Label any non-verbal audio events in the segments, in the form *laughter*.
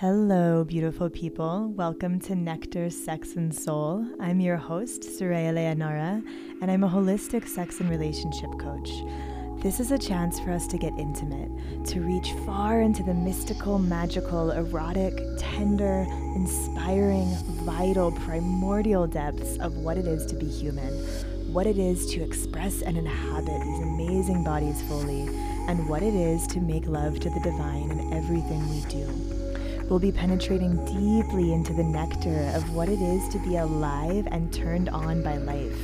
Hello, beautiful people. Welcome to Nectar Sex and Soul. I'm your host, Soraya Leonara, and I'm a holistic sex and relationship coach. This is a chance for us to get intimate, to reach far into the mystical, magical, erotic, tender, inspiring, vital, primordial depths of what it is to be human, what it is to express and inhabit these amazing bodies fully, and what it is to make love to the divine in everything we do. We'll be penetrating deeply into the nectar of what it is to be alive and turned on by life,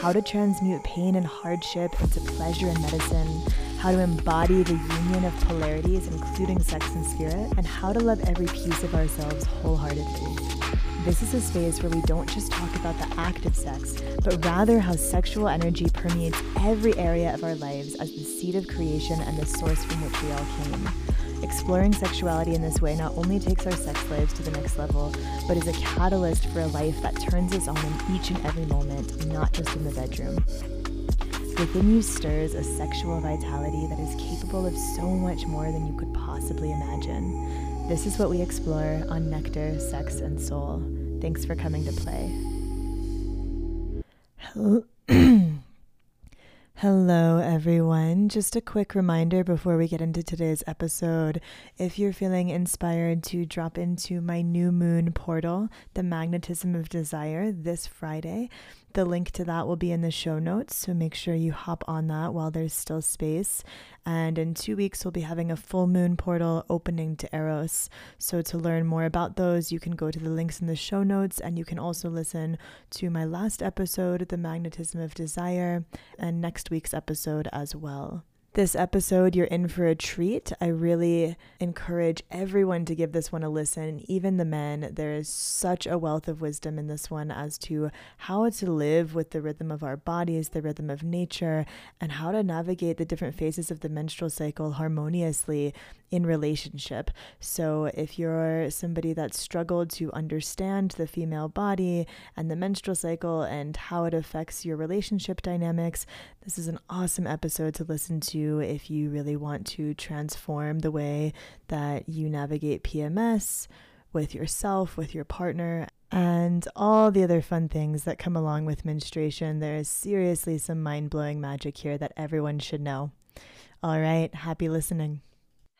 how to transmute pain and hardship into pleasure and medicine, how to embody the union of polarities, including sex and spirit, and how to love every piece of ourselves wholeheartedly. This is a space where we don't just talk about the act of sex, but rather how sexual energy permeates every area of our lives as the seed of creation and the source from which we all came. Exploring sexuality in this way not only takes our sex lives to the next level, but is a catalyst for a life that turns us on in each and every moment, not just in the bedroom. Within you stirs a sexual vitality that is capable of so much more than you could possibly imagine. This is what we explore on Nectar, Sex, and Soul. Thanks for coming to play. *clears throat* Hello, everyone. Just a quick reminder before we get into today's episode. If you're feeling inspired to drop into my new moon portal, the magnetism of desire, this Friday, the link to that will be in the show notes, so make sure you hop on that while there's still space. And in two weeks, we'll be having a full moon portal opening to Eros. So, to learn more about those, you can go to the links in the show notes, and you can also listen to my last episode, The Magnetism of Desire, and next week's episode as well. This episode, you're in for a treat. I really encourage everyone to give this one a listen, even the men. There is such a wealth of wisdom in this one as to how to live with the rhythm of our bodies, the rhythm of nature, and how to navigate the different phases of the menstrual cycle harmoniously in relationship. So, if you're somebody that's struggled to understand the female body and the menstrual cycle and how it affects your relationship dynamics, this is an awesome episode to listen to if you really want to transform the way that you navigate PMS with yourself, with your partner, and all the other fun things that come along with menstruation. There is seriously some mind blowing magic here that everyone should know. All right, happy listening.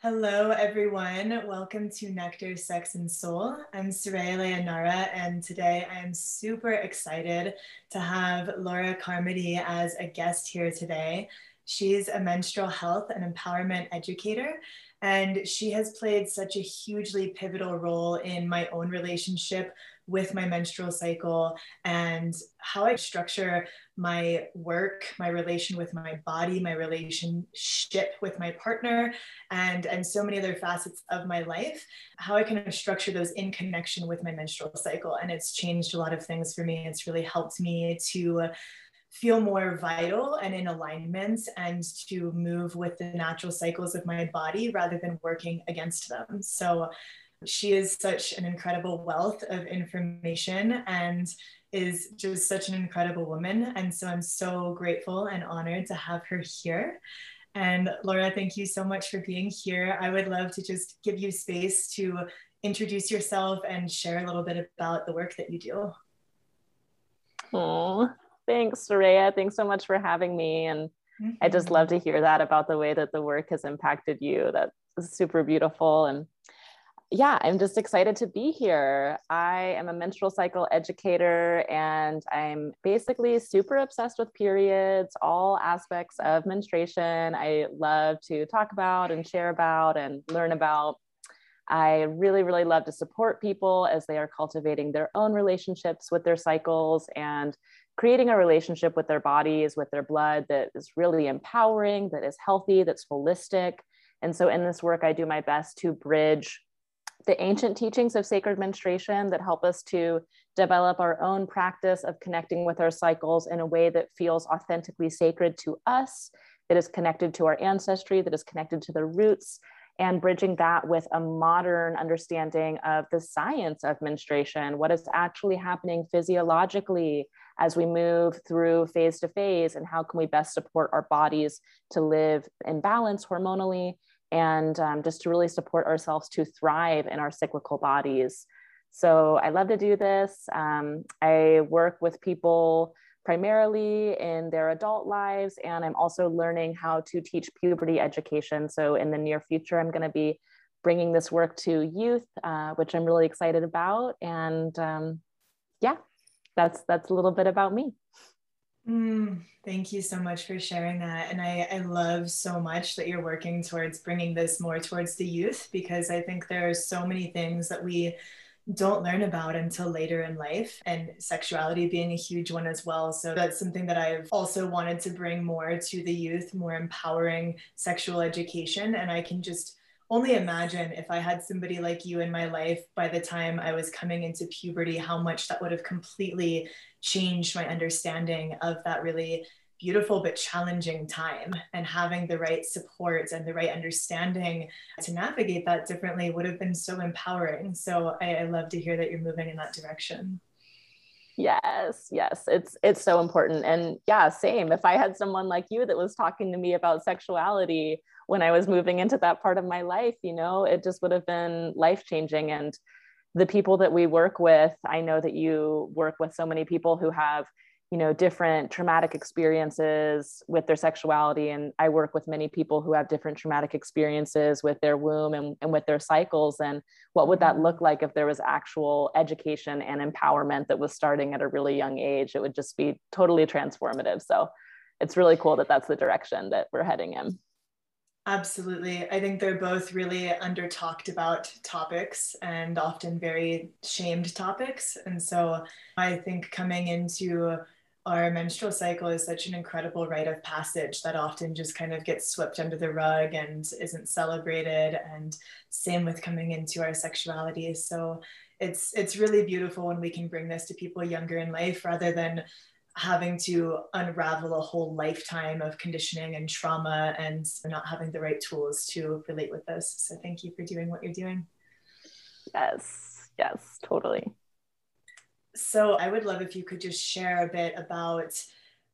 Hello, everyone. Welcome to Nectar, Sex, and Soul. I'm Soraya Leonara, and today I am super excited to have Laura Carmody as a guest here today. She's a menstrual health and empowerment educator, and she has played such a hugely pivotal role in my own relationship with my menstrual cycle and how I structure my work, my relation with my body, my relationship with my partner, and, and so many other facets of my life, how I can structure those in connection with my menstrual cycle. And it's changed a lot of things for me. It's really helped me to feel more vital and in alignment and to move with the natural cycles of my body rather than working against them. So she is such an incredible wealth of information and is just such an incredible woman. And so I'm so grateful and honored to have her here. And Laura, thank you so much for being here. I would love to just give you space to introduce yourself and share a little bit about the work that you do. Oh, thanks, Soraya. Thanks so much for having me. And mm-hmm. I just love to hear that about the way that the work has impacted you. That's super beautiful. And yeah, I'm just excited to be here. I am a menstrual cycle educator and I'm basically super obsessed with periods, all aspects of menstruation. I love to talk about and share about and learn about. I really, really love to support people as they are cultivating their own relationships with their cycles and creating a relationship with their bodies, with their blood that is really empowering, that is healthy, that's holistic. And so in this work, I do my best to bridge the ancient teachings of sacred menstruation that help us to develop our own practice of connecting with our cycles in a way that feels authentically sacred to us, that is connected to our ancestry, that is connected to the roots, and bridging that with a modern understanding of the science of menstruation, what is actually happening physiologically as we move through phase to phase, and how can we best support our bodies to live in balance hormonally and um, just to really support ourselves to thrive in our cyclical bodies. So I love to do this. Um, I work with people primarily in their adult lives, and I'm also learning how to teach puberty education. So in the near future, I'm going to be bringing this work to youth, uh, which I'm really excited about. And um, yeah, that's that's a little bit about me. Mm, thank you so much for sharing that. And I, I love so much that you're working towards bringing this more towards the youth because I think there are so many things that we don't learn about until later in life, and sexuality being a huge one as well. So that's something that I've also wanted to bring more to the youth, more empowering sexual education. And I can just only imagine if I had somebody like you in my life by the time I was coming into puberty, how much that would have completely changed my understanding of that really beautiful but challenging time. And having the right support and the right understanding to navigate that differently would have been so empowering. So I, I, love to hear that you're moving in that direction. Yes yes. It's it's so important. And yeah same. If i had someone like you that was talking to me about sexuality when i was moving into that part of my life you know it just would have been life changing and the people that we work with i know that you work with so many people who have you know different traumatic experiences with their sexuality. And i work with many people who have different traumatic experiences with their womb and, and with their cycles. And what would that look like if there was actual education and empowerment that was starting at a really young age? It would just be totally transformative. So it's really cool that that's the direction that we're heading in Absolutely. I think they're both really under talked about topics and often very shamed topics. And so I think coming into our menstrual cycle is such an incredible rite of passage that often just kind of gets swept under the rug and isn't celebrated and same with coming into our sexuality so it's it's really beautiful when we can bring this to people younger in life rather than having to unravel a whole lifetime of conditioning and trauma and not having the right tools to relate with this. So thank you for doing what you're doing. Yes yes totally. So I would love if you could just share a bit about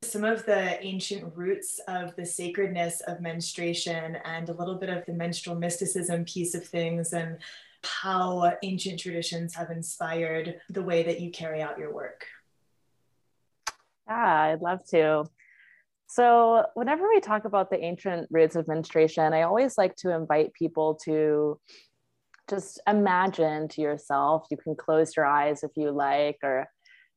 some of the ancient roots of the sacredness of menstruation and a little bit of the menstrual mysticism piece of things and how ancient traditions have inspired the way that you carry out your work. Yeah, I'd love to. So, whenever we talk about the ancient roots of menstruation, I always like to invite people to just imagine to yourself you can close your eyes if you like or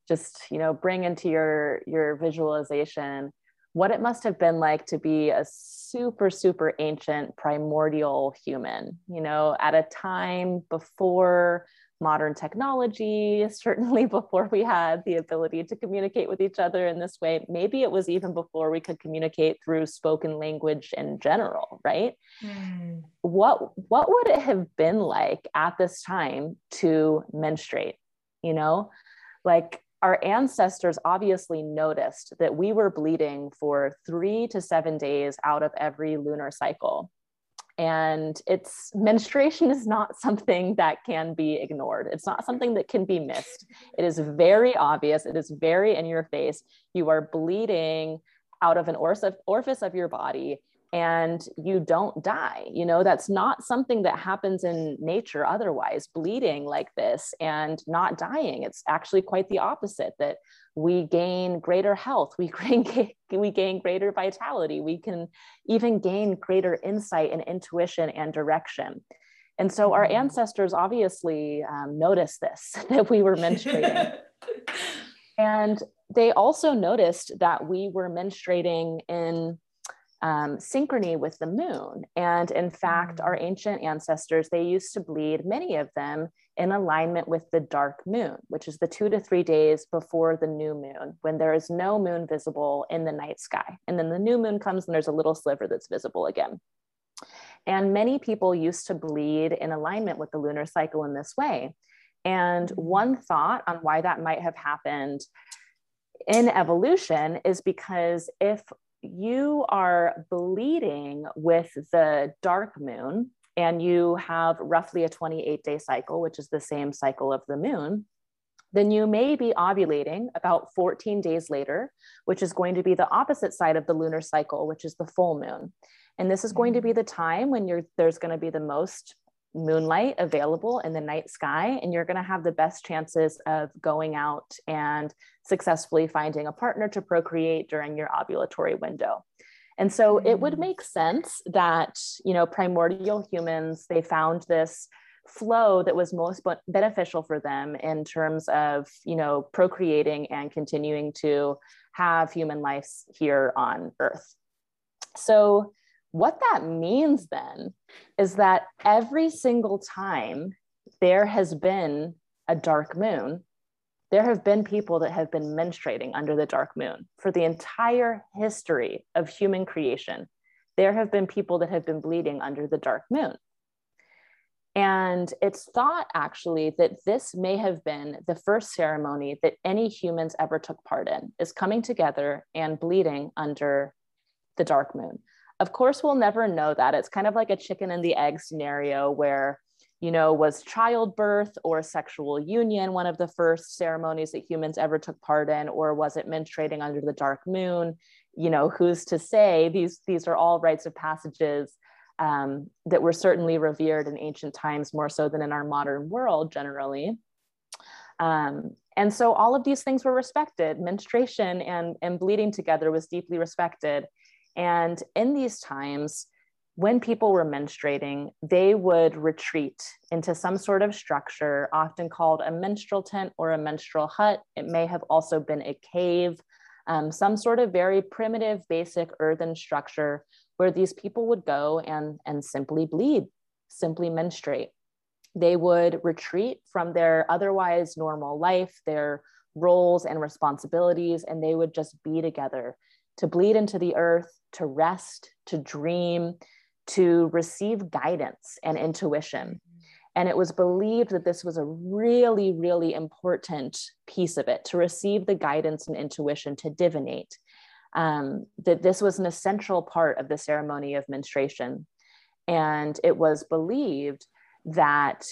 just you know bring into your your visualization what it must have been like to be a super super ancient primordial human you know at a time before modern technology, *laughs* certainly before we had the ability to communicate with each other in this way. Maybe it was even before we could communicate through spoken language in general, right? Mm. What what would it have been like at this time to menstruate? You know, like our ancestors obviously noticed that we were bleeding for three to seven days out of every lunar cycle and it's menstruation is not something that can be ignored. It's not something that can be missed. It is very obvious. It is very in your face. You are bleeding out of an orifice of your body and you don't die. You know, that's not something that happens in nature otherwise, bleeding like this and not dying. It's actually quite the opposite that we gain greater health, we *laughs* gain, we gain greater vitality, we can even gain greater insight and intuition and direction. And so our mm-hmm. ancestors obviously um, noticed this, *laughs* that we were menstruating. *laughs* and they also noticed that we were menstruating in um, synchrony with the moon. And in fact, our mm. ancient ancestors, they used to bleed, many of them, in alignment with the dark moon, which is the two to three days before the new moon, when there is no moon visible in the night sky. And then the new moon comes and there's a little sliver that's visible again. And many people used to bleed in alignment with the lunar cycle in this way. And mm. one thought on why that might have happened in evolution is because if you are bleeding with the dark moon and you have roughly a 28 day cycle, which is the same cycle of the moon, then you may be ovulating about 14 days later, which is going to be the opposite side of the lunar cycle, which is the full moon. And this is going to be mm-hmm. the time when you're there's going to be the most moonlight available in the night sky and you're going to have the best chances of going out and successfully finding a partner to procreate during your ovulatory window. And so it would mm. make sense that, you know, primordial humans, they found this flow that was most beneficial for them in terms of, you know, procreating and continuing to have human lives here on Earth. So what that means then is that every single time there has been a dark moon, there have been people that have been menstruating under the dark moon for the entire history of human creation. There have been people that have been bleeding under the dark moon. And it's thought actually that this may have been the first ceremony that any humans ever took part in, is coming together and bleeding under the dark moon. Of course, we'll never know that. It's kind of like a chicken and the egg scenario where you know, was childbirth or sexual union one of the first ceremonies that humans ever took part in, or was it menstruating under the dark moon? You know, who's to say? These these are all rites of passages um, that were certainly revered in ancient times more so than in our modern world generally. Um, and so all of these things were respected. Menstruation and, and bleeding together was deeply respected. And in these times, when people were menstruating, they would retreat into some sort of structure, often called a menstrual tent or a menstrual hut. It may have also been a cave, um, some sort of very primitive, basic earthen structure where these people would go and, and simply bleed, simply menstruate. They would retreat from their otherwise normal life, their roles and responsibilities, and they would just be together to bleed into the earth, to rest, to dream, to receive guidance and intuition. And it was believed that this was a really, really important piece of it to receive the guidance and intuition to divinate. Um, that this was an essential part of the ceremony of menstruation. And it was believed that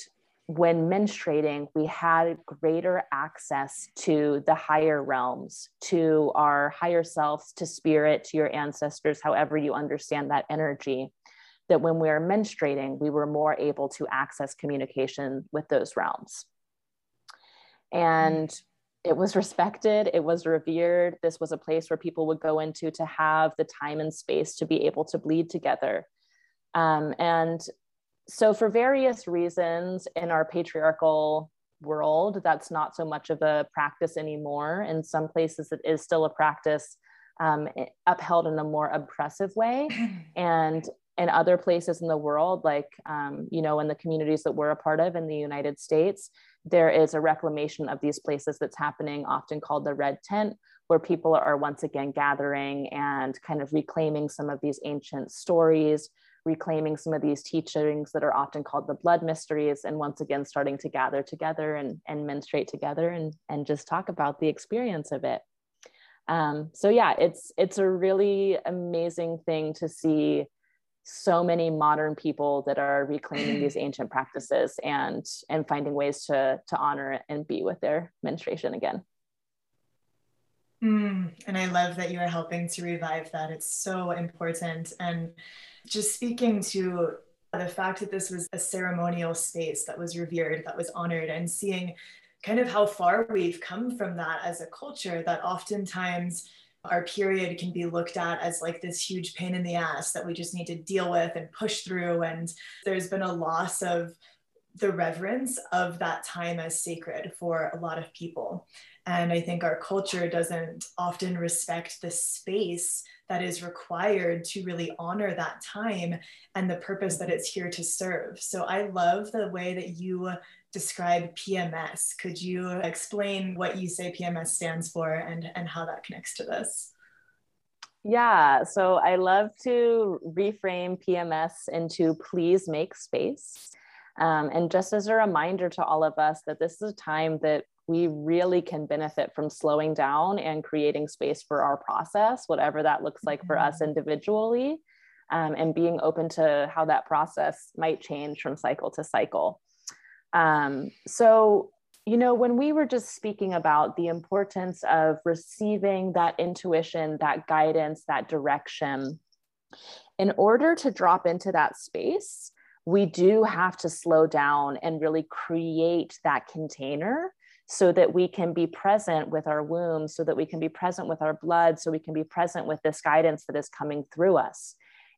when menstruating, we had greater access to the higher realms, to our higher selves, to spirit, to your ancestors, however you understand that energy that when we are menstruating, we were more able to access communication with those realms. And it was respected, it was revered. This was a place where people would go into to have the time and space to be able to bleed together. Um, and so, for various reasons in our patriarchal world, that's not so much of a practice anymore. In some places, it is still a practice um, upheld in a more oppressive way. *clears throat* And in other places in the world, like, um, you know, in the communities that we're a part of in the United States, there is a reclamation of these places that's happening, often called the Red Tent, where people are once again gathering and kind of reclaiming some of these ancient stories, reclaiming some of these teachings that are often called the blood mysteries, and once again starting to gather together and, and menstruate together and, and just talk about the experience of it. Um, so yeah, it's it's a really amazing thing to see so many modern people that are reclaiming these ancient practices and and finding ways to to honor and be with their menstruation again. Mm, and i love that you are helping to revive that. It's so important. And just speaking to the fact that this was a ceremonial space that was revered that was honored and seeing kind of how far we've come from that as a culture that oftentimes our period can be looked at as like this huge pain in the ass that we just need to deal with and push through. And there's been a loss of the reverence of that time as sacred for a lot of people. And I think our culture doesn't often respect the space that is required to really honor that time and the purpose that it's here to serve. So I love the way that you describe PMS. Could you explain what you say PMS stands for and, and how that connects to this? Yeah, so I love to reframe PMS into please make space. Um, and just as a reminder to all of us that this is a time that we really can benefit from slowing down and creating space for our process, whatever that looks like for us mm-hmm. individually, um, and being open to how that process might change from cycle to cycle. Um, so, you know, when we were just speaking about the importance of receiving that intuition, that guidance, that direction, in order to drop into that space, we do have to slow down and really create that container so that we can be present with our womb, so that we can be present with our blood, so we can be present with this guidance that is coming through us.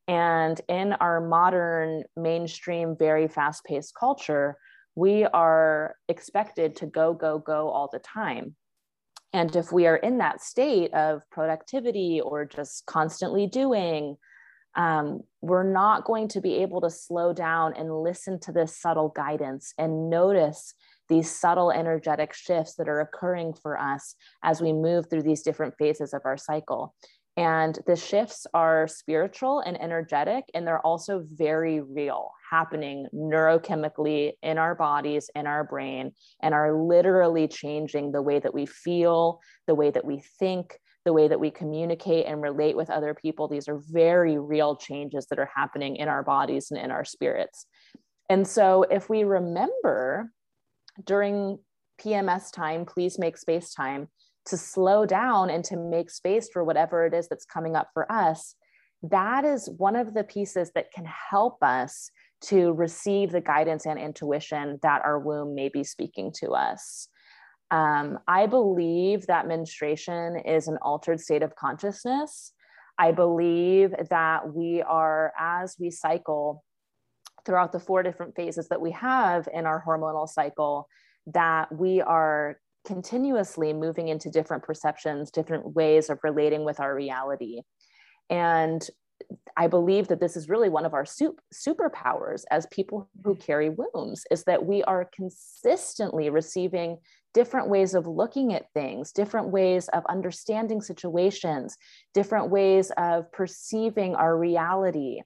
And in our modern, mainstream, very fast paced culture, we are expected to go, go, go all the time. And if we are in that state of productivity or just constantly doing, um, we're not going to be able to slow down and listen to this subtle guidance and notice these subtle energetic shifts that are occurring for us as we move through these different phases of our cycle. And the shifts are spiritual and energetic, and they're also very real, happening neurochemically in our bodies, in our brain, and are literally changing the way that we feel, the way that we think, the way that we communicate and relate with other people. These are very real changes that are happening in our bodies and in our spirits. And so, if we remember during PMS time, please make space time to slow down and to make space for whatever it is that's coming up for us, that is one of the pieces that can help us to receive the guidance and intuition that our womb may be speaking to us. Um, I believe that menstruation is an altered state of consciousness. I believe that we are, as we cycle throughout the four different phases that we have in our hormonal cycle, that we are continuously moving into different perceptions, different ways of relating with our reality. And I believe that this is really one of our super, superpowers as people who mm-hmm. carry wombs is that we are consistently receiving different ways of looking at things, different ways of understanding situations, different ways of perceiving our reality.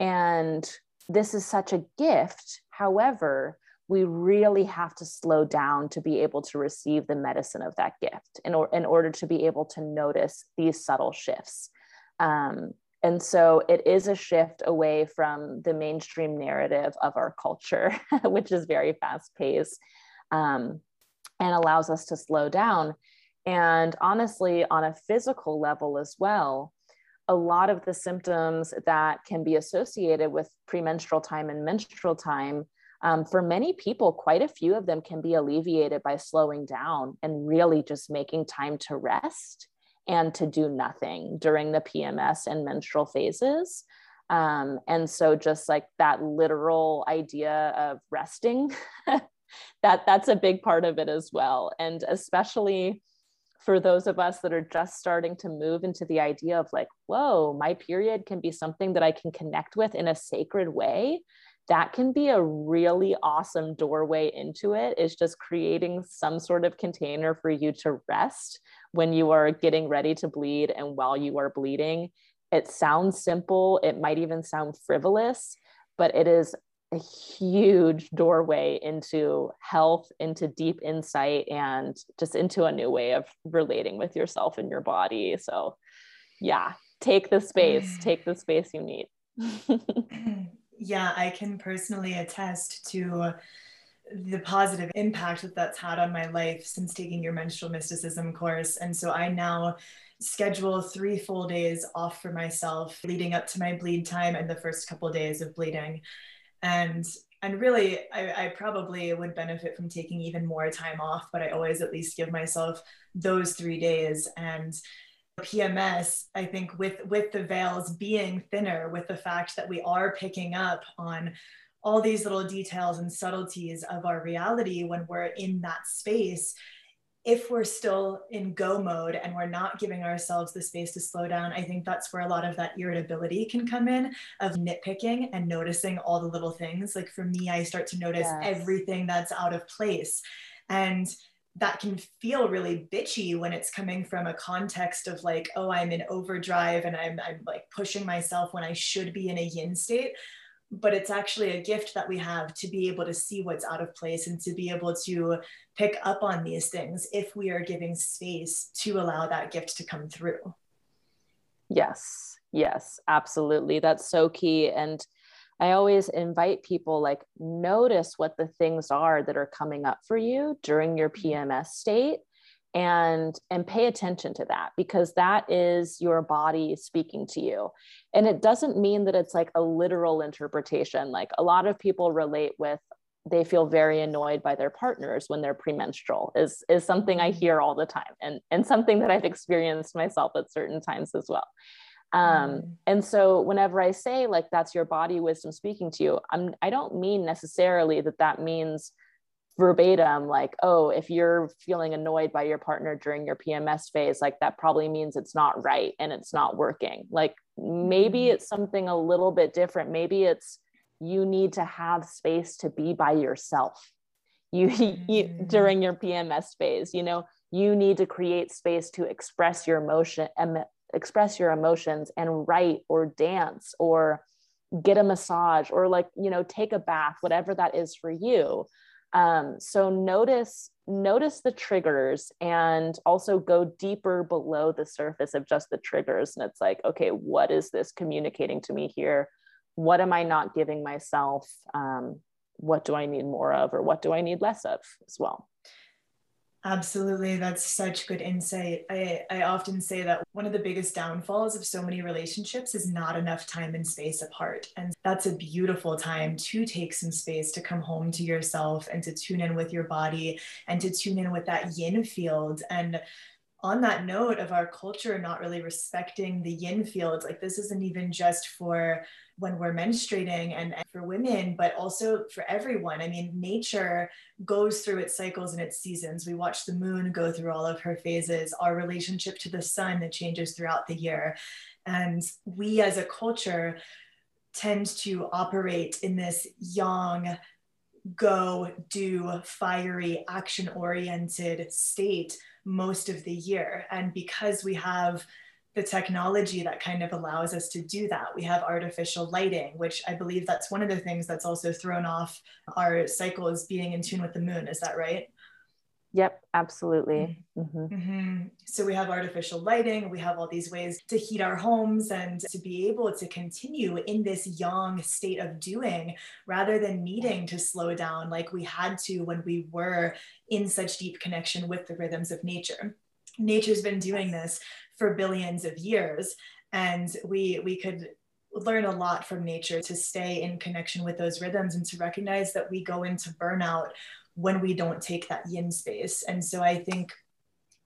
And this is such a gift. However, we really have to slow down to be able to receive the medicine of that gift in, or, in order to be able to notice these subtle shifts. Um, and so it is a shift away from the mainstream narrative of our culture, *laughs* which is very fast paced um, and allows us to slow down. And honestly, on a physical level as well, a lot of the symptoms that can be associated with premenstrual time and menstrual time um, for many people, quite a few of them can be alleviated by slowing down and really just making time to rest and to do nothing during the PMS and menstrual phases. Um, and so, just like that literal idea of resting, *laughs* that that's a big part of it as well. And especially for those of us that are just starting to move into the idea of like, whoa, my period can be something that I can connect with in a sacred way that can be a really awesome doorway into it is just creating some sort of container for you to rest when you are getting ready to bleed and while you are bleeding. It sounds simple. It might even sound frivolous but it is a huge doorway into health into deep insight and just into a new way of relating with yourself and your body so yeah take the space *sighs* take the space you need *laughs* yeah, I can personally attest to the positive impact that that's had on my life since taking your menstrual mysticism course. And so I now schedule three full days off for myself leading up to my bleed time and the first couple days of bleeding. And and really I, I, probably would benefit from taking even more time off, but I always at least give myself those three days. And PMS, I think with with the veils being thinner, with the fact that we are picking up on all these little details and subtleties of our reality when we're in that space, if we're still in go mode and we're not giving ourselves the space to slow down, I think that's where a lot of that irritability can come in of nitpicking and noticing all the little things. Like for me, I start to notice yes. everything that's out of place. And that can feel really bitchy when it's coming from a context of like, oh, I'm in overdrive and I'm, I'm like pushing myself when I should be in a yin state. But it's actually a gift that we have to be able to see what's out of place and to be able to pick up on these things if we are giving space to allow that gift to come through. Yes, yes, absolutely. That's so key. And I always invite people like notice what the things are that are coming up for you during your mm-hmm. PMS state and and pay attention to that because that is your body speaking to you. And it doesn't mean that it's like a literal interpretation. Like a lot of people relate with they feel very annoyed by their partners when they're premenstrual is is something i hear all the time and and something that i've experienced myself at certain times as well. Um, mm. and so whenever i say like that's your body wisdom speaking to you i'm i don't mean necessarily that that means verbatim like oh if you're feeling annoyed by your partner during your pms phase like that probably means it's not right and it's not working like maybe mm. it's something a little bit different maybe it's you need to have space to be by yourself you, *laughs* you mm. during your pms phase you know you need to create space to express your emotion and express your emotions and write or dance or get a massage or like you know take a bath whatever that is for you um, so notice notice the triggers and also go deeper below the surface of just the triggers. And it's like okay what is this communicating to me here? What am i not giving myself? Um, what do i need more of or what do i need less of as well Absolutely. That's such good insight. I, I often say that one of the biggest downfalls of so many relationships is not enough time and space apart. And that's a beautiful time to take some space to come home to yourself and to tune in with your body and to tune in with that yin field. And on that note of our culture not really respecting the yin field, like this isn't even just for when we're menstruating and, and, for women, but also for everyone. I mean, nature goes through its cycles and its seasons. We watch the moon go through all of her phases, our relationship to the sun that changes throughout the year. And we as a culture tend to operate in this yang, go, do, fiery, action oriented state most of the year. And because we have the technology that kind of allows us to do that. We have artificial lighting, which I believe that's one of the things that's also thrown off our cycles being in tune with the moon. Is that right? Yep, absolutely. Mm-hmm. Mm-hmm. So we have artificial lighting, we have all these ways to heat our homes and to be able to continue in this yang state of doing rather than needing to slow down like we had to when we were in such deep connection with the rhythms of nature. Nature's been doing this for billions of years and we we could learn a lot from nature to stay in connection with those rhythms and to recognize that we go into burnout when we don't take that yin space. And so i think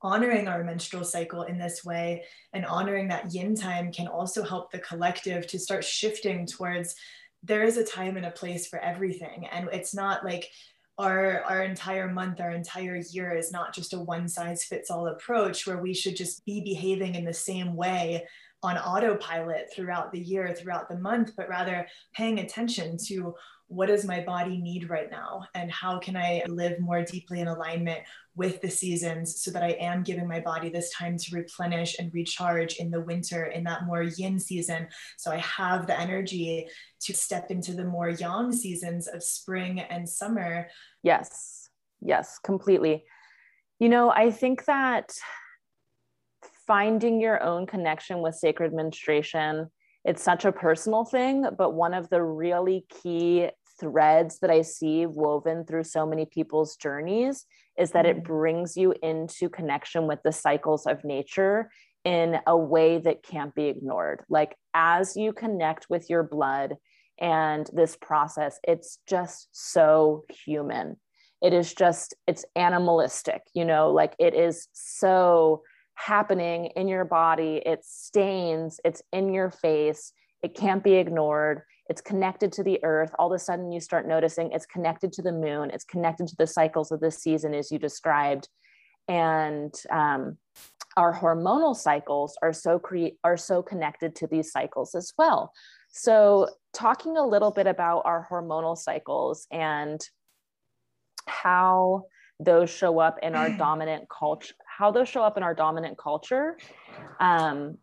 honoring our menstrual cycle in this way and honoring that yin time can also help the collective to start shifting towards there is a time and a place for everything. And it's not like our our entire month our entire year is not just a one size fits all approach where we should just be behaving in the same way on autopilot throughout the year throughout the month but rather paying attention to what does my body need right now? And how can i live more deeply in alignment with the seasons so that i am giving my body this time to replenish and recharge in the winter in that more yin season? So i have the energy to step into the more yang seasons of spring and summer. Yes. Yes completely. You know i think that finding your own connection with sacred menstruation it's such a personal thing but one of the really key threads that I see woven through so many people's journeys is that it mm-hmm. brings you into connection with the cycles of nature in a way that can't be ignored. Like as you connect with your blood and this process, it's just so human. It is just, it's animalistic, you know, like it is so happening in your body. It stains, it's in your face, it can't be ignored it's connected to the earth. All of a sudden you start noticing it's connected to the moon. It's connected to the cycles of the season as you described. And um, our hormonal cycles are so cre- are so connected to these cycles as well. So talking a little bit about our hormonal cycles and how those show up in our *clears throat* dominant culture how those show up in our dominant culture um,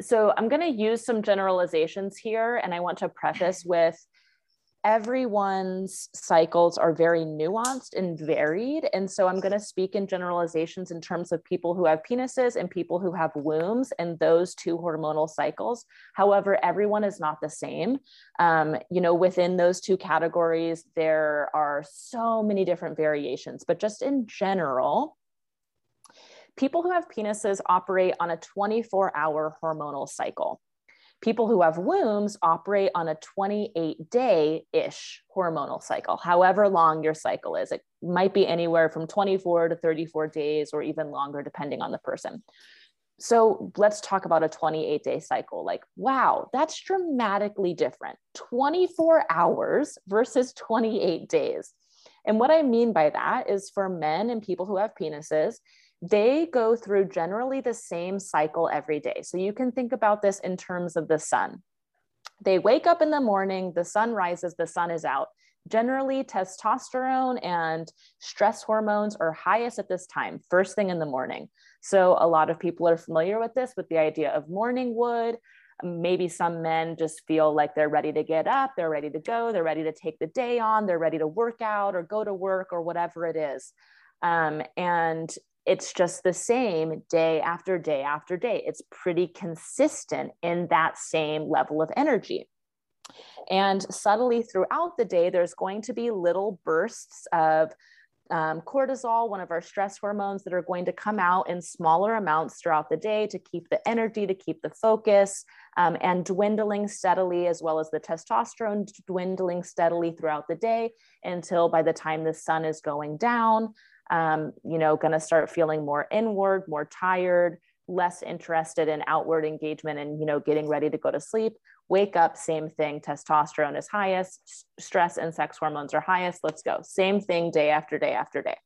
so I'm going to use some generalizations here, and I want to preface with everyone's cycles are very nuanced and varied. And so I'm going to speak in generalizations in terms of people who have penises and people who have wombs and those two hormonal cycles. However, everyone is not the same. Um, you know, within those two categories, there are so many different variations, but just in general, people who have penises operate on a 24 hour hormonal cycle. People who have wombs operate on a 28 day ish hormonal cycle, however long your cycle is. It might be anywhere from 24 to 34 days or even longer, depending on the person. So let's talk about a 28 day cycle. Like, wow, that's dramatically different 24 hours versus 28 days. And what I mean by that is for men and people who have penises, they go through generally the same cycle every day. So you can think about this in terms of the sun. They wake up in the morning, the sun rises, the sun is out. Generally, testosterone and stress hormones are highest at this time, first thing in the morning. So, a lot of people are familiar with this, with the idea of morning wood. Maybe some men just feel like they're ready to get up, they're ready to go, they're ready to take the day on, they're ready to work out or go to work or whatever it is. Um, and it's just the same day after day after day. It's pretty consistent in that same level of energy. And subtly throughout the day, there's going to be little bursts of um, cortisol, one of our stress hormones, that are going to come out in smaller amounts throughout the day to keep the energy, to keep the focus, um, and dwindling steadily, as well as the testosterone dwindling steadily throughout the day until by the time the sun is going down, um, you know, going to start feeling more inward, more tired, less interested in outward engagement and, you know, getting ready to go to sleep. Wake up, same thing. Testosterone is highest, stress and sex hormones are highest. Let's go. Same thing day after day after day.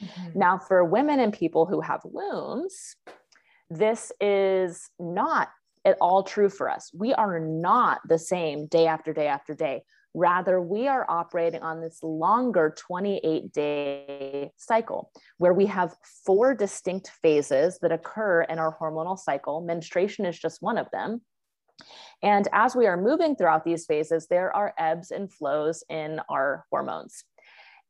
Mm-hmm. Now, for women and people who have wombs, this is not at all true for us. We are not the same day after day after day. Rather, we are operating on this longer 28 day cycle where we have four distinct phases that occur in our hormonal cycle. Menstruation is just one of them. And as we are moving throughout these phases, there are ebbs and flows in our hormones.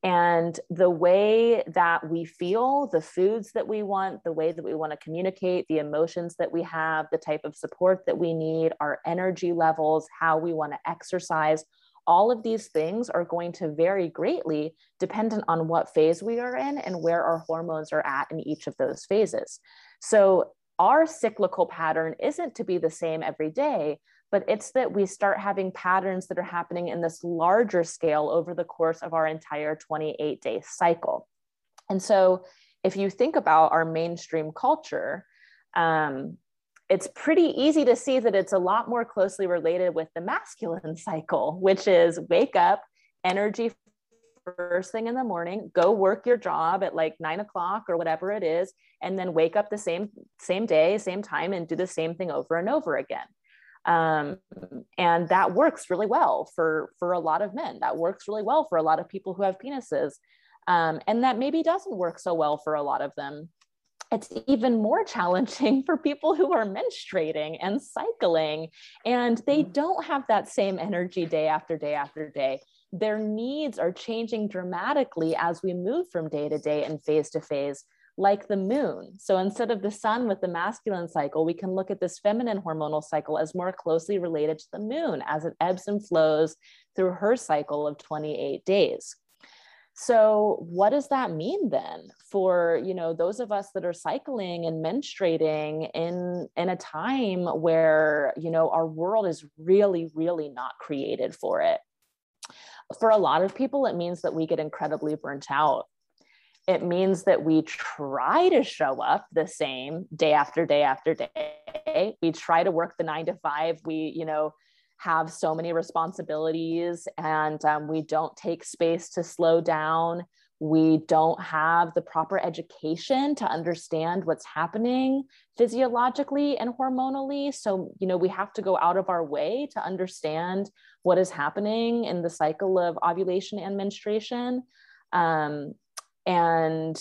And the way that we feel, the foods that we want, the way that we want to communicate, the emotions that we have, the type of support that we need, our energy levels, how we want to exercise, all of these things are going to vary greatly dependent on what phase we are in and where our hormones are at in each of those phases. So, our cyclical pattern isn't to be the same every day, but it's that we start having patterns that are happening in this larger scale over the course of our entire 28 day cycle. And so, if you think about our mainstream culture, um, it's pretty easy to see that it's a lot more closely related with the masculine *laughs* cycle, which is wake up, energy first thing in the morning, go work your job at like nine o'clock or whatever it is, and then wake up the same same day, same time, and do the same thing over and over again. Um, and that works really well for for a lot of men. That works really well for a lot of people who have penises, um, and that maybe doesn't work so well for a lot of them it's even more challenging *laughs* for people who are menstruating and cycling and they mm-hmm. don't have that same energy day after day after day. Their needs are changing dramatically as we move from day to day and phase to phase like the moon. So instead of the sun with the masculine cycle we can look at this feminine hormonal cycle as more closely related to the moon as it ebbs and flows through her cycle of 28 days so what does that mean then for you know those of us that are cycling and menstruating in in a time where you know our world is really really not created for it? For a lot of people it means that we get incredibly burnt out. It means that we try to show up the same day after day after day. We try to work the 9 to 5 we you know have so many responsibilities and um, we don't take space to slow down. We don't have the proper education to understand what's happening physiologically and hormonally. So, you know, we have to go out of our way to understand what is happening in the cycle of ovulation and menstruation. Um, and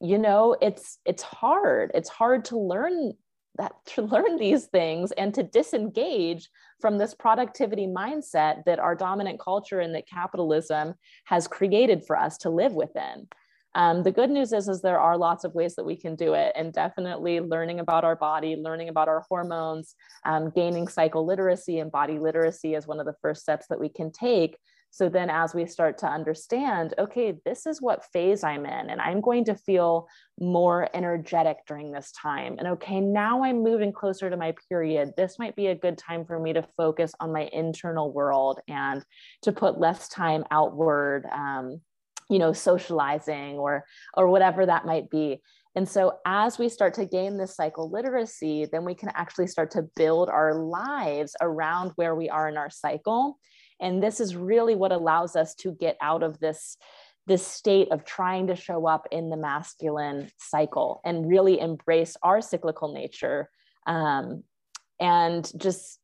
you know it's it's hard it's hard to learn that *laughs* to learn these things and to disengage from this productivity mindset that our dominant culture and that capitalism has created for us to live within. Um, the good news is, is there are lots of ways that we can do it, and definitely learning about our body, learning about our hormones, um, gaining cycle literacy and body literacy is one of the first steps that we can take So then, as we start to understand, okay, this is what phase I'm in, and I'm going to feel more energetic during this time. And okay, now I'm moving closer to my period. This might be a good time for me to focus on my internal world and to put less time outward, um, you know, socializing or or whatever that might be. And so, as we start to gain this cycle literacy, then we can actually start to build our lives around where we are in our cycle and this is really what allows us to get out of this this state of trying to show up in the masculine cycle and really embrace our cyclical nature um, and just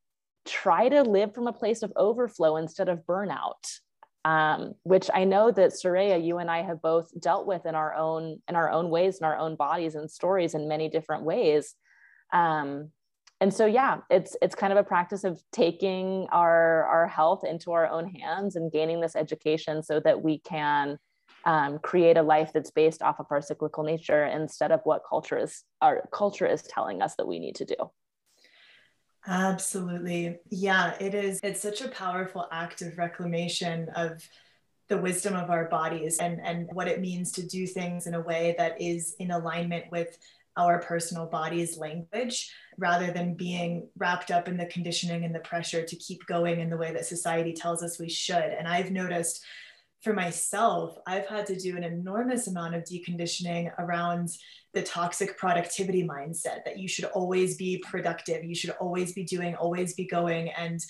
try to live from a place of overflow instead of burnout um, which i know that Soraya, you and i have both dealt with in our own in our own ways in our own bodies and stories in many different ways. Um, and so yeah it's it's kind of a practice of taking our our health into our own hands and gaining this education so that we can um, create a life that's based off of our cyclical nature instead of what culture is our culture is telling us that we need to do. Absolutely. Yeah it is it's such a powerful act of reclamation of the wisdom of our bodies and and what it means to do things in a way that is in alignment with our personal body's language rather than being wrapped up in the conditioning and the pressure to keep going in the way that society tells us we should. And I've noticed for myself, I've had to do an enormous amount of deconditioning around the toxic productivity mindset that you should always be productive, you should always be doing, always be going. And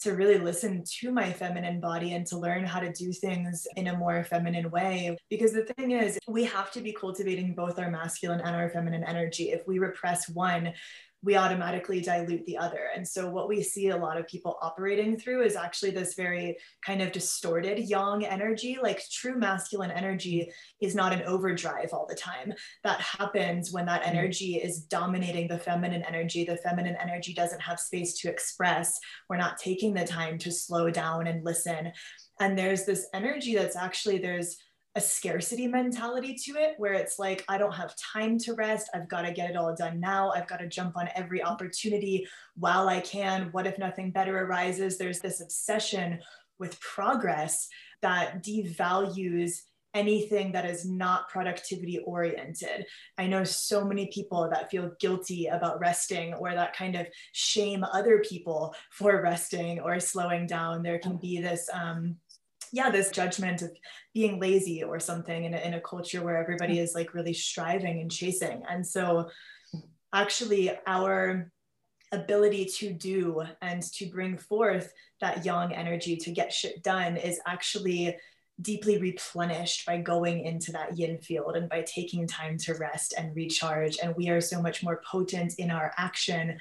to really listen to my feminine body and to learn how to do things in a more feminine way. Because the thing is, we have to be cultivating both our masculine and our feminine energy. If we repress one, we automatically dilute the other. And so, what we see a lot of people operating through is actually this very kind of distorted yang energy. Like true masculine energy is not an overdrive all the time. That happens when that mm-hmm. energy is dominating the feminine energy. The feminine energy doesn't have space to express. We're not taking the time to slow down and listen. And there's this energy that's actually, there's a scarcity mentality to it where it's like i don't have time to rest i've got to get it all done now i've got to jump on every opportunity while i can what if nothing better arises there's this obsession with progress that devalues anything that is not productivity oriented. I know so many people that feel guilty about resting or that kind of shame other people for resting or slowing down. There can be this um, yeah this judgment of being lazy or something in a, in a culture where everybody is like really striving and chasing. And so actually our ability to do and to bring forth that yang energy to get shit done is actually deeply replenished by going into that yin field and by taking time to rest and recharge. And we are so much more potent in our action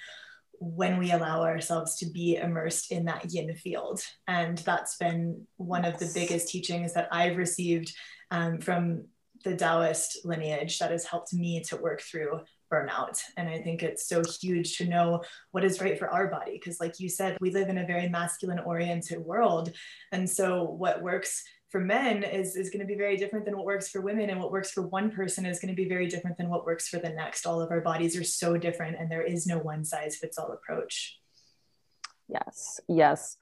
when we allow ourselves to be immersed in that yin field. And that's been one of the biggest teachings that I've received um, from the Taoist lineage that has helped me to work through burnout. And I think it's so huge to know what is right for our body. Because, like you said, we live in a very masculine oriented world. And so, what works for men is, is going to be very different than what works for women and what works for one person is going to be very different than what works for the next. All of our bodies are so different and there is no one size fits all approach. Yes yes.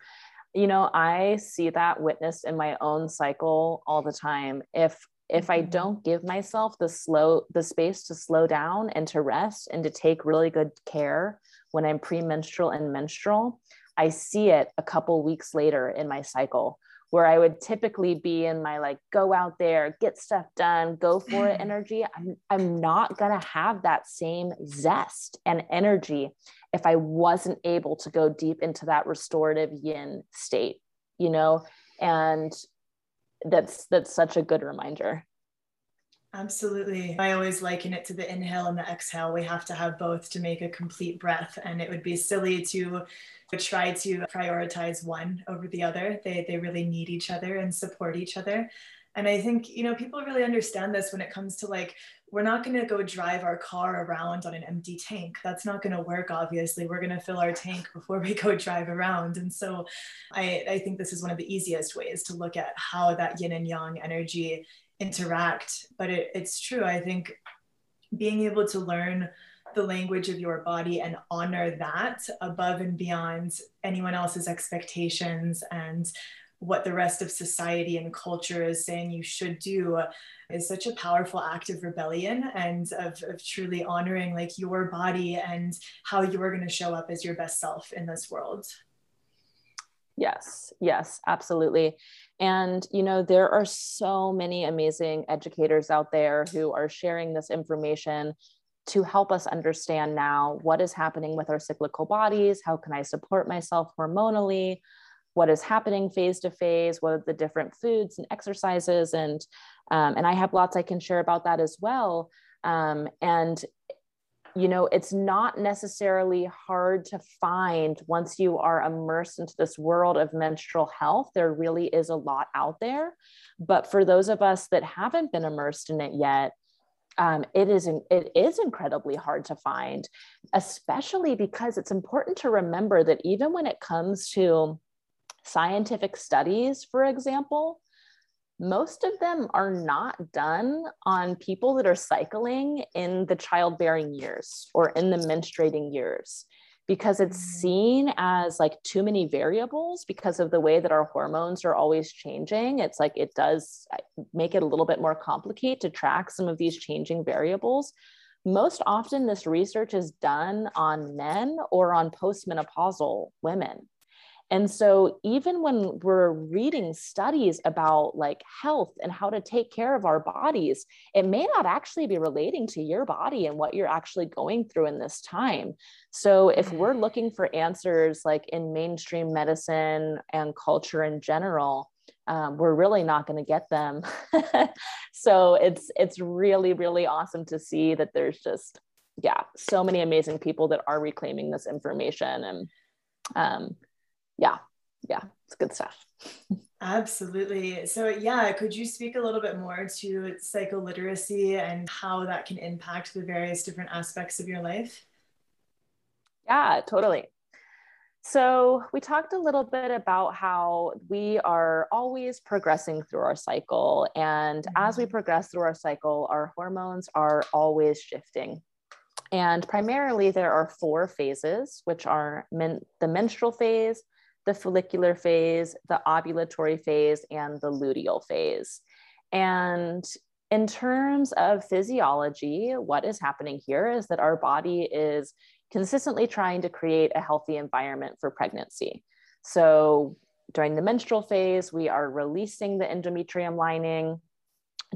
You know i see that witnessed in my own cycle all the time. If if i mm-hmm. don't give myself the slow the space to slow down and to rest and to take really good care when i'm premenstrual and menstrual i see it a couple weeks later in my cycle where I would typically be in my like go out there, get stuff done, go for it energy, I'm, I'm not going to have that same zest and energy if I wasn't able to go deep into that restorative yin state, you know? And that's that's such a good reminder. Absolutely. I always liken it to the inhale and the exhale. We have to have both to make a complete breath. And it would be silly to try to prioritize one over the other. They, they really need each other and support each other. And I think, you know, people really understand this when it comes to like, we're not going to go drive our car around on an empty tank. That's not going to work, obviously. We're going to fill our tank *laughs* before we go drive around. And so I, I think this is one of the easiest ways to look at how that yin and yang energy interact. But it, it's true. I think being able to learn the language of your body and honor that above and beyond anyone else's expectations and what the rest of society and culture is saying you should do is such a powerful act of rebellion and of, of truly honoring like your body and how you're going to show up as your best self in this world yes yes absolutely and you know there are so many amazing educators out there who are sharing this information to help us understand now what is happening with our cyclical bodies how can i support myself hormonally what is happening phase to phase, what are the different foods and exercises, and um, and I have lots I can share about that as well. Um, and you know, it's not necessarily hard to find once you are immersed into this world of menstrual health. There really is a lot out there, but for those of us that haven't been immersed in it yet, um, it is it is incredibly hard to find, especially because it's important to remember that even when it comes to scientific studies, for example, most of them are not done on people that are cycling in the childbearing years or in the menstruating years because it's mm. seen as like too many variables because of the way that our hormones are always changing. It's like it does uh, make it a little bit more complicated to track some of these changing variables. Most often, this research is done on men or on postmenopausal women. And so, even when we're reading studies about like health and how to take care of our bodies, it may not actually be relating to your body and what you're actually going through in this time. So, if mm-hmm. we're looking for answers like in mainstream medicine and culture in general, um, we're really not going to get them. *laughs* so it's it's really really awesome to see that there's just yeah so many amazing people that are reclaiming this information and um, yeah, yeah, it's good stuff. Absolutely. So, yeah, could you speak a little bit more to cycle literacy and how that can impact the various different aspects of your life? Yeah, totally. So, we talked a little bit about how we are always progressing through our cycle. And mm-hmm. as we progress through our cycle, our hormones are always shifting. And primarily, there are four phases, which are men- the menstrual phase, the follicular phase, the ovulatory phase, and the luteal phase. And in terms of physiology, what is happening here is that our body is consistently trying to create a healthy environment for pregnancy. So during the menstrual phase, we are releasing the endometrium lining.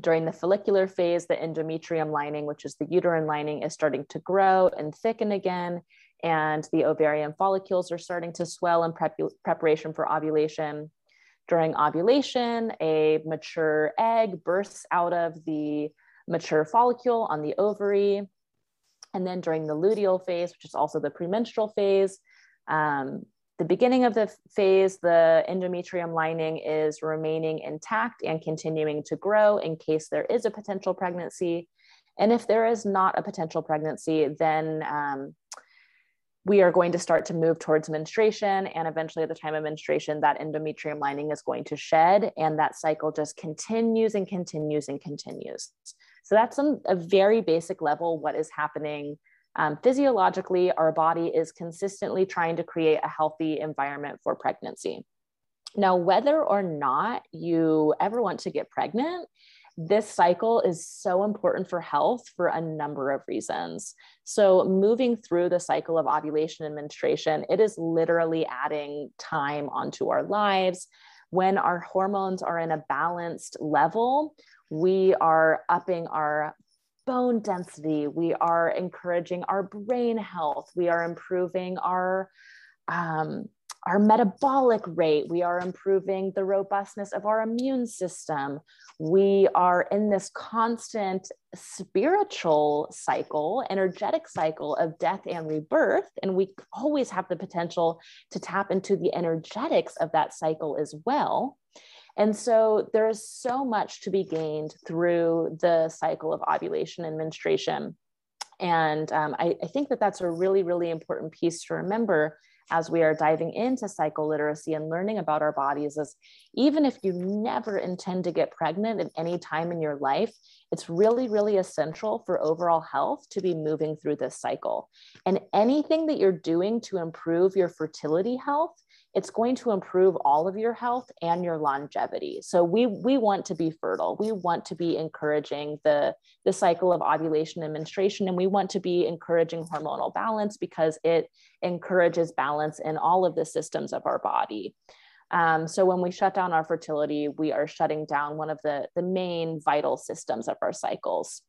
During the follicular phase, the endometrium lining, which is the uterine lining, is starting to grow and thicken again and the ovarian follicles are starting to swell in prep- preparation for ovulation. During ovulation, a mature egg bursts out of the mature follicle on the ovary. And then during the luteal phase, which is also the premenstrual phase, um, the beginning of the phase, the endometrium lining is remaining intact and continuing to grow in case there is a potential pregnancy. And if there is not a potential pregnancy, then um, we are going to start to move towards menstruation and eventually at the time of menstruation that endometrium lining is going to shed and that cycle just continues and continues and continues. So that's on a very basic level what is happening um, physiologically. Our body is consistently trying to create a healthy environment for pregnancy. Now whether or not you ever want to get pregnant this cycle is so important for health for a number of reasons. So, moving through the cycle of ovulation and menstruation, it is literally adding time onto our lives. When our hormones are in a balanced level, we are upping our bone density, we are encouraging our brain health, we are improving our um, our metabolic rate, we are improving the robustness of our immune system. We are in this constant spiritual cycle, energetic cycle of death and rebirth. And we always have the potential to tap into the energetics of that cycle as well. And so there is so much to be gained through the cycle of ovulation and menstruation. And um, I, I think that that's a really, really important piece to remember as we are diving into cycle literacy and learning about our bodies is even if you never intend to get pregnant at any time in your life, it's really, really essential for overall health to be moving through this cycle. And anything that you're doing to improve your fertility health it's going to improve all of your health and your longevity. So we we want to be fertile. We want to be encouraging the the cycle of ovulation and menstruation and we want to be encouraging hormonal balance because it encourages balance in all of the systems of our body. Um, so when we shut down our fertility, we are shutting down one of the, the main vital systems of our cycles.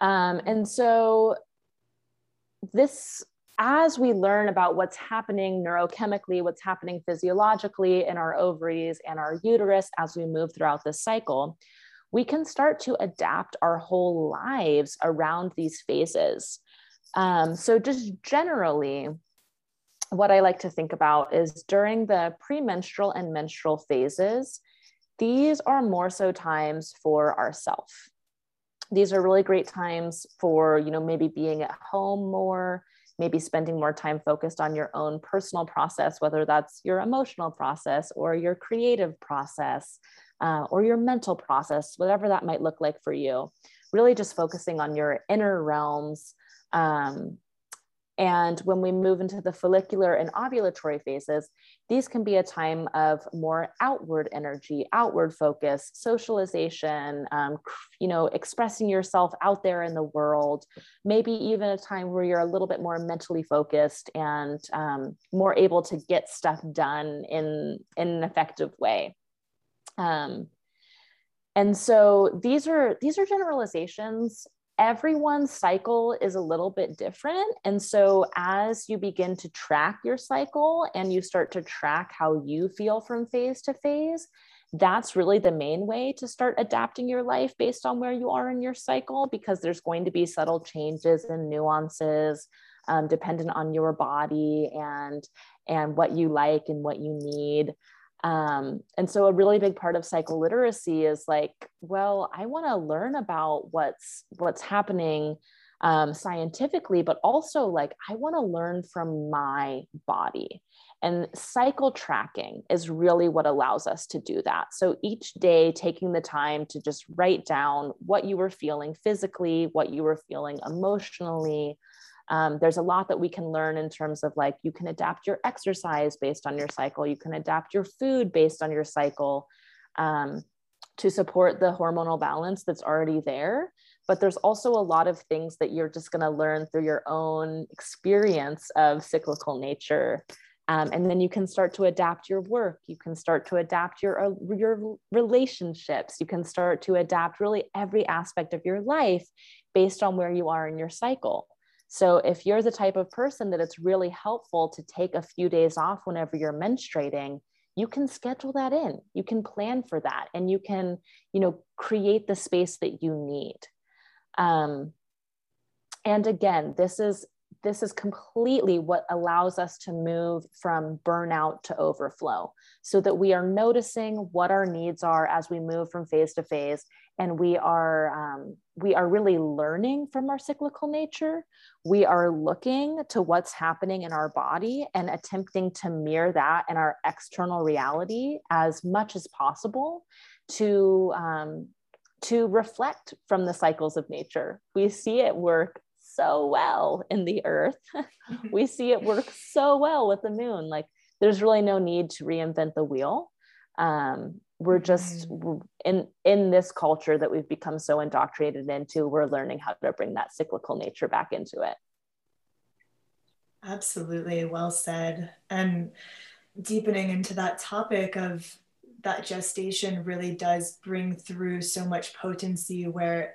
Um, and so this as we learn about what's happening neurochemically, what's happening physiologically in our ovaries and our uterus as we move throughout this cycle, we can start to adapt our whole lives around these phases. Um, so, just generally, what I like to think about is during the premenstrual and menstrual phases, these are more so times for ourself. These are really great times for, you know, maybe being at home more, maybe spending more time focused on your own personal process, whether that's your emotional process or your creative process uh, or your mental process, whatever that might look like for you. Really just focusing on your inner realms um, and when we move into the follicular and ovulatory phases, these can be a time of more outward energy, outward focus, socialization, um, you know, expressing yourself out there in the world. Maybe even a time where you're a little bit more mentally focused and um, more able to get stuff done in, in an effective way. Um, and so these are these are generalizations everyone's cycle is a little bit different. And so, as you begin to track your cycle and you start to track how you feel from phase to phase, that's really the main way to start adapting your life based on where you are in your cycle, because there's going to be subtle changes and nuances um, dependent on your body and and what you like and what you need um, and so a really big part of cycle literacy is like well i want to learn about what's what's happening um, scientifically but also like i want to learn from my body. And cycle tracking is really what allows us to do that. So each day taking the time to just write down what you were feeling physically what you were feeling emotionally um, there's a lot that we can learn in terms of like you can adapt your exercise based on your cycle, you can adapt your food based on your cycle um, to support the hormonal balance that's already there. But there's also a lot of things that you're just going to learn through your own experience of cyclical nature. Um, and then you can start to adapt your work you can start to adapt your uh, your relationships you can start to adapt really every aspect of your life based on where you are in your cycle so if you're the type of person that it's really helpful to take a few days off whenever you're menstruating, you can schedule that in. You can plan for that and you can, you know, create the space that you need. Um, and again, this is this is completely what allows us to move from burnout to overflow so that we are noticing what our needs are as we move from phase to phase and we are um, we are really learning from our cyclical nature. We are looking to what's happening in our body and attempting to mirror that in our external reality as much as possible to um, to reflect from the cycles of nature. We see it work so well in the earth. *laughs* *laughs* We see it work so well with the moon. Like there's really no need to reinvent the wheel. Um, we're just mm. in in this culture that we've become so indoctrinated into we're learning how to bring that cyclical nature back into it. Absolutely. Well said. And deepening into that topic of that gestation really does bring through so much potency where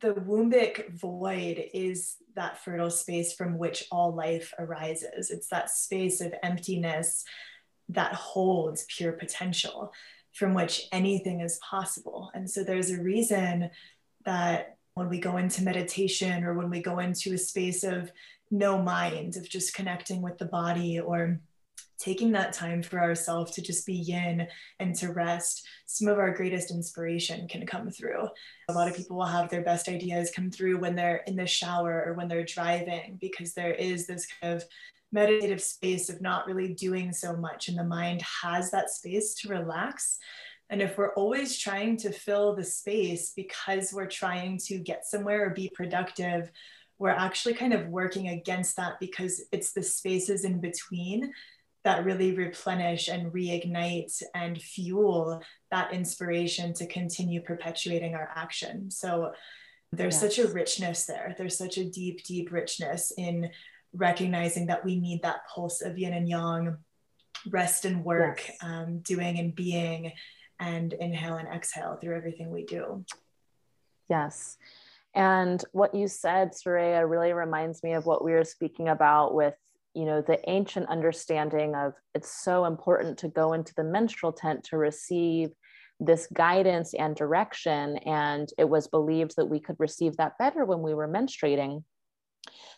the wombic void is that fertile space from which all life arises. It's that space of emptiness that holds pure potential from which anything is possible. And so there's a reason that when we go into meditation or when we go into a space of no mind, of just connecting with the body or taking that time for ourselves to just be yin and to rest, some of our greatest inspiration can come through. A lot of people will have their best ideas come through when they're in the shower or when they're driving because there is this kind of meditative space of not really doing so much and the mind has that space to relax and if we're always trying to fill the space because we're trying to get somewhere or be productive we're actually kind of working against that because it's the spaces in between that really replenish and reignite and fuel that inspiration to continue perpetuating our action. So there's yes. such a richness there. There's such a deep, deep richness in recognizing that we need that pulse of yin and yang, rest and work, yes. um, doing and being, and inhale and exhale through everything we do. Yes. And what you said, Soraya, really reminds me of what we were speaking about with, you know, the ancient understanding of it's so important to go into the menstrual tent to receive this guidance and direction. And it was believed that we could receive that better when we were menstruating.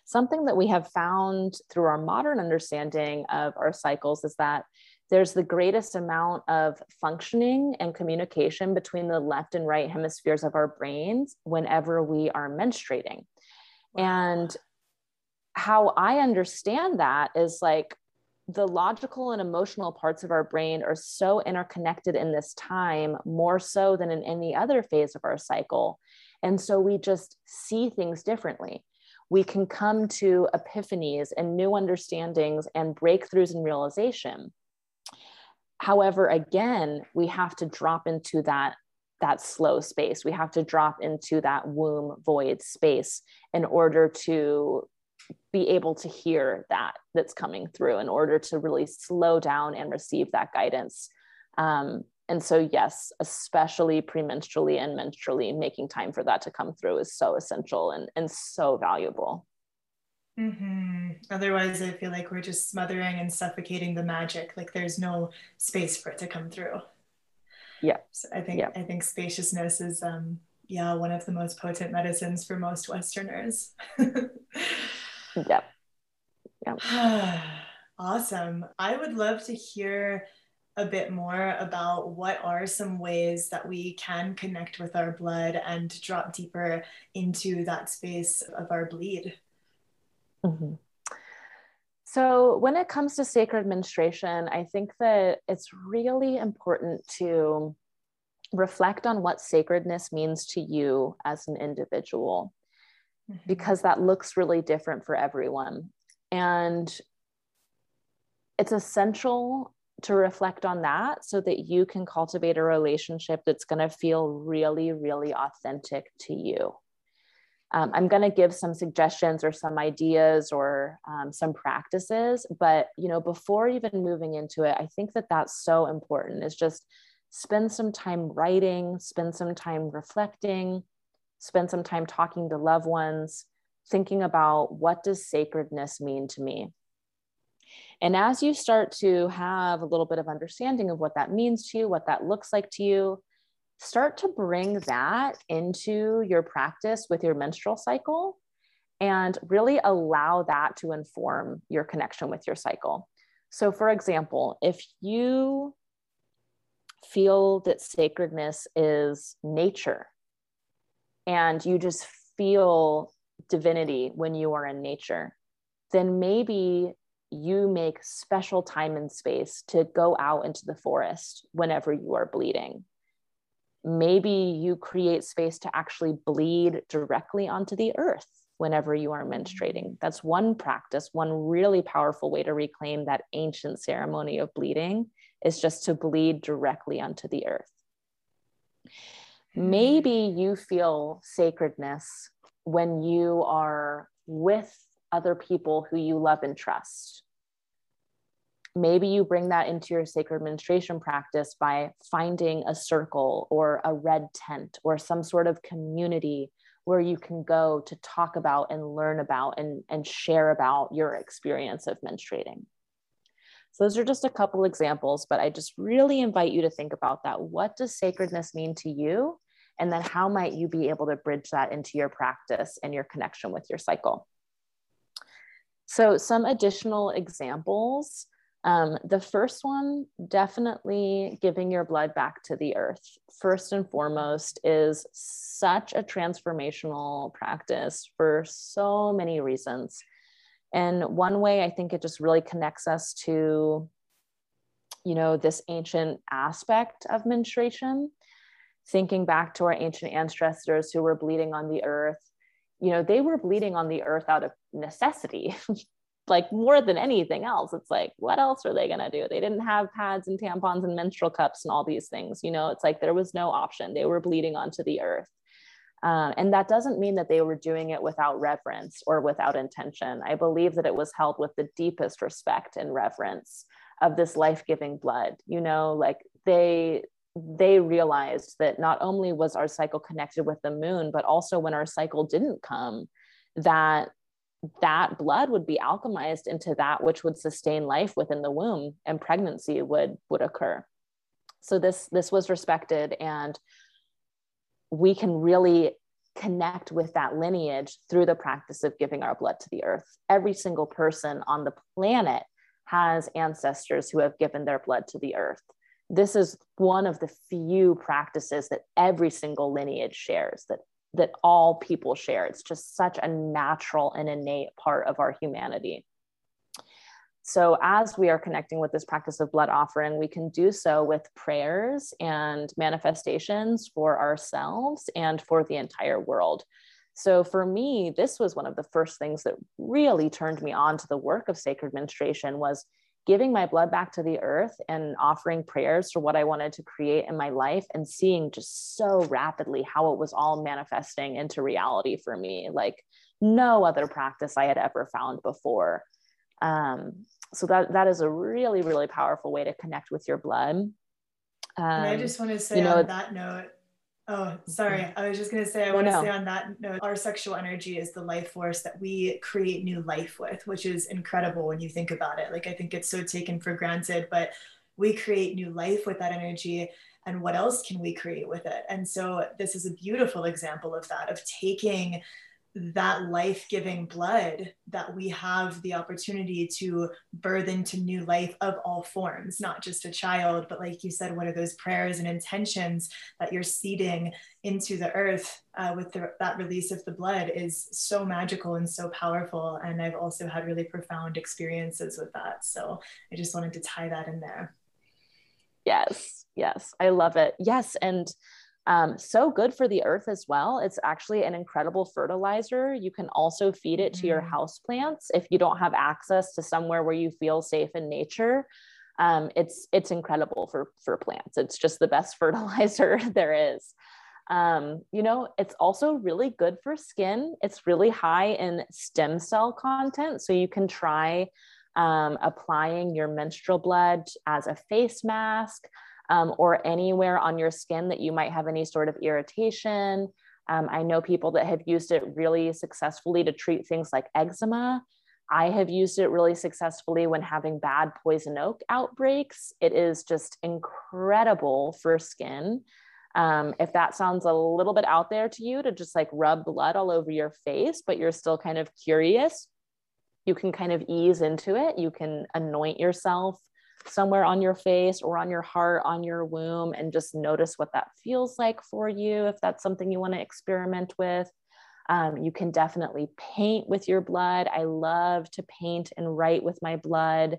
Something that we have found through our modern understanding of our cycles is that there's the greatest amount of functioning and communication between the left and right hemispheres of our brains whenever we are menstruating. And how I understand that is like the logical and emotional parts of our brain are so interconnected in this time, more so than in any other phase of our cycle. And so we just see things differently. We can come to epiphanies and new understandings and breakthroughs and realization. However, again, we have to drop into that that slow space. We have to drop into that womb void space in order to be able to hear that that's coming through in order to really slow down and receive that guidance. Um, and so, yes, especially premenstrually and menstrually, making time for that to come through is so essential and, and so valuable. Mm-hmm. Otherwise, I feel like we're just smothering and suffocating the magic. Like there's no space for it to come through. Yeah. So I think yeah. I think spaciousness is um yeah one of the most potent medicines for most Westerners. *laughs* Yep. Yep. *sighs* awesome. I would love to hear a bit more about what are some ways that we can connect with our blood and drop deeper into that space of our bleed. Mm-hmm. So, when it comes to sacred menstruation, I think that it's really important to reflect on what sacredness means to you as an individual mm-hmm. because that looks really different for everyone. And it's essential to reflect on that so that you can cultivate a relationship that's going to feel really, really authentic to you. Um, I'm going to give some suggestions or some ideas or um, some practices, but you know, before even moving into it, I think that that's so important. Is just spend some time writing, spend some time reflecting, spend some time talking to loved ones, thinking about what does sacredness mean to me? And as you start to have a little bit of understanding of what that means to you, what that looks like to you, start to bring that into your practice with your menstrual cycle and really allow that to inform your connection with your cycle. So, for example, if you feel that sacredness is nature, and you just feel divinity when you are in nature, then maybe you make special time and space to go out into the forest whenever you are bleeding. Maybe you create space to actually bleed directly onto the earth whenever you are menstruating. That's one practice, one really powerful way to reclaim that ancient ceremony of bleeding is just to bleed directly onto the earth maybe you feel sacredness when you are with other people who you love and trust. Maybe you bring that into your sacred menstruation practice by finding a circle or a red tent or some sort of community where you can go to talk about and learn about and, and share about your experience of menstruating. So, those are just a couple examples, but I just really invite you to think about that. What does sacredness mean to you? And then how might you be able to bridge that into your practice and your connection with your cycle? So, some additional examples. Um, the first one, definitely giving your blood back to the earth. First and foremost, is such a transformational practice for so many reasons. And one way I think it just really connects us to, you know, this ancient aspect of menstruation thinking back to our ancient ancestors who were bleeding on the earth, you know, they were bleeding on the earth out of necessity. *laughs* like more than anything else. It's like what else are they going to do? They didn't have pads and tampons and menstrual cups and all these things you know? It's like there was no option. They were bleeding onto the earth. Um, and that doesn't mean that they were doing it without reverence or without intention. I believe that it was held with the deepest respect and reverence of this life-giving blood you know? Like they they realized that not only was our cycle connected with the moon but also when our cycle didn't come that that blood would be alchemized into that which would sustain life within the womb and pregnancy would would occur. So this this was respected and we can really connect with that lineage through the practice of giving our blood to the earth. Every single person on the planet has ancestors who have given their blood to the earth. This is one of the few practices that every single lineage shares that that all people share. It's just such a natural and innate part of our humanity. So, as we are connecting with this practice of blood offering, we can do so with prayers and manifestations for ourselves and for the entire world. So, for me, this was one of the first things that really turned me on to the work of sacred menstruation was giving my blood back to the earth and offering prayers for what I wanted to create in my life and seeing just so rapidly how it was all manifesting into reality for me, like no other practice I had ever found before. Um, so that that is a really really powerful way to connect with your blood. Um, and I just want to say you know, on that note, Oh, sorry. I was just going to say, I want to say on that note, our sexual energy is the life force that we create new life with, which is incredible when you think about it. Like, I think it's so taken for granted, but we create new life with that energy. And what else can we create with it? And so, this is a beautiful example of that, of taking that life-giving blood that we have the opportunity to birth into new life of all forms not just a child but like you said what are those prayers and intentions that you're seeding into the earth uh, with the, that release of the blood is so magical and so powerful. And i've also had really profound experiences with that. So i just wanted to tie that in there. Yes yes. I love it. Yes and um, so good for the earth as well. It's actually an incredible fertilizer. You can also feed it to mm-hmm. your house plants if you don't have access to somewhere where you feel safe in nature. Um, it's it's incredible for for plants. It's just the best *laughs* fertilizer there is. Um, you know, it's also really good for skin. It's really high in stem cell content, so you can try um, applying your menstrual blood as a face mask um, or anywhere on your skin that you might have any sort of irritation. Um, I know people that have used it really successfully to treat things like eczema. I have used it really successfully when having bad poison oak outbreaks. It is just incredible for skin. Um, if that sounds a little bit out there to you to just like rub blood all over your face, but you're still kind of curious, you can kind of ease into it. You can anoint yourself somewhere on your face or on your heart, on your womb, and just notice what that feels like for you if that's something you want to experiment with. Um, you can definitely paint with your blood. I love to paint and write with my blood.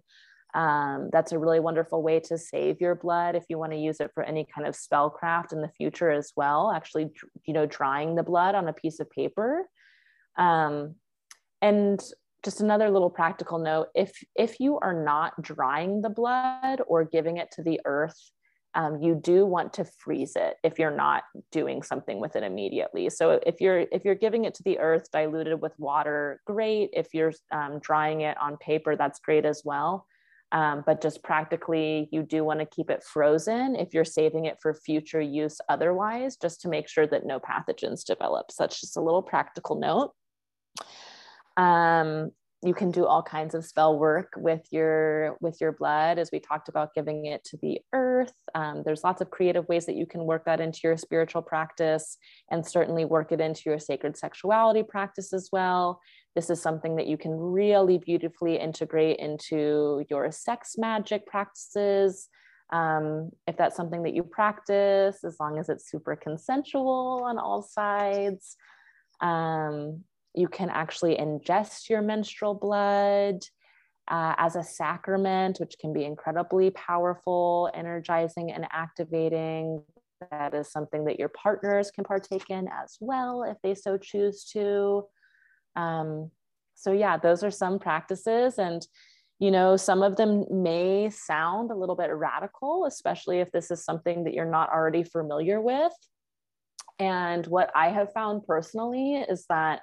Um, that's a really wonderful way to save your blood if you want to use it for any kind of spellcraft in the future as well. Actually, you know, drying the blood on a piece of paper. Um, and just another little practical note. If if you are not drying the blood or giving it to the earth um, you do want to freeze it if you're not doing something with it immediately. So if you're if you're giving it to the earth diluted with water great. If you're um, drying it on paper that's great as well. Um, but just practically you do want to keep it frozen if you're saving it for future use otherwise just to make sure that no pathogens develop. So that's just a little practical note um, you can do all kinds of spell work with your with your blood as we talked about giving it to the earth. Um, there's lots of creative ways that you can work that into your spiritual practice and certainly work it into your sacred sexuality practice as well. This is something that you can really beautifully integrate into your sex magic practices. Um, if that's something that you practice as long as it's super consensual on all sides. Um, you can actually ingest your menstrual blood uh, as a sacrament, which can be incredibly powerful, energizing, and activating. That is something that your partners can partake in as well if they so choose to. Um, so yeah those are some practices and you know some of them may sound a little bit radical especially if this is something that you're not already familiar with and what i have found personally is that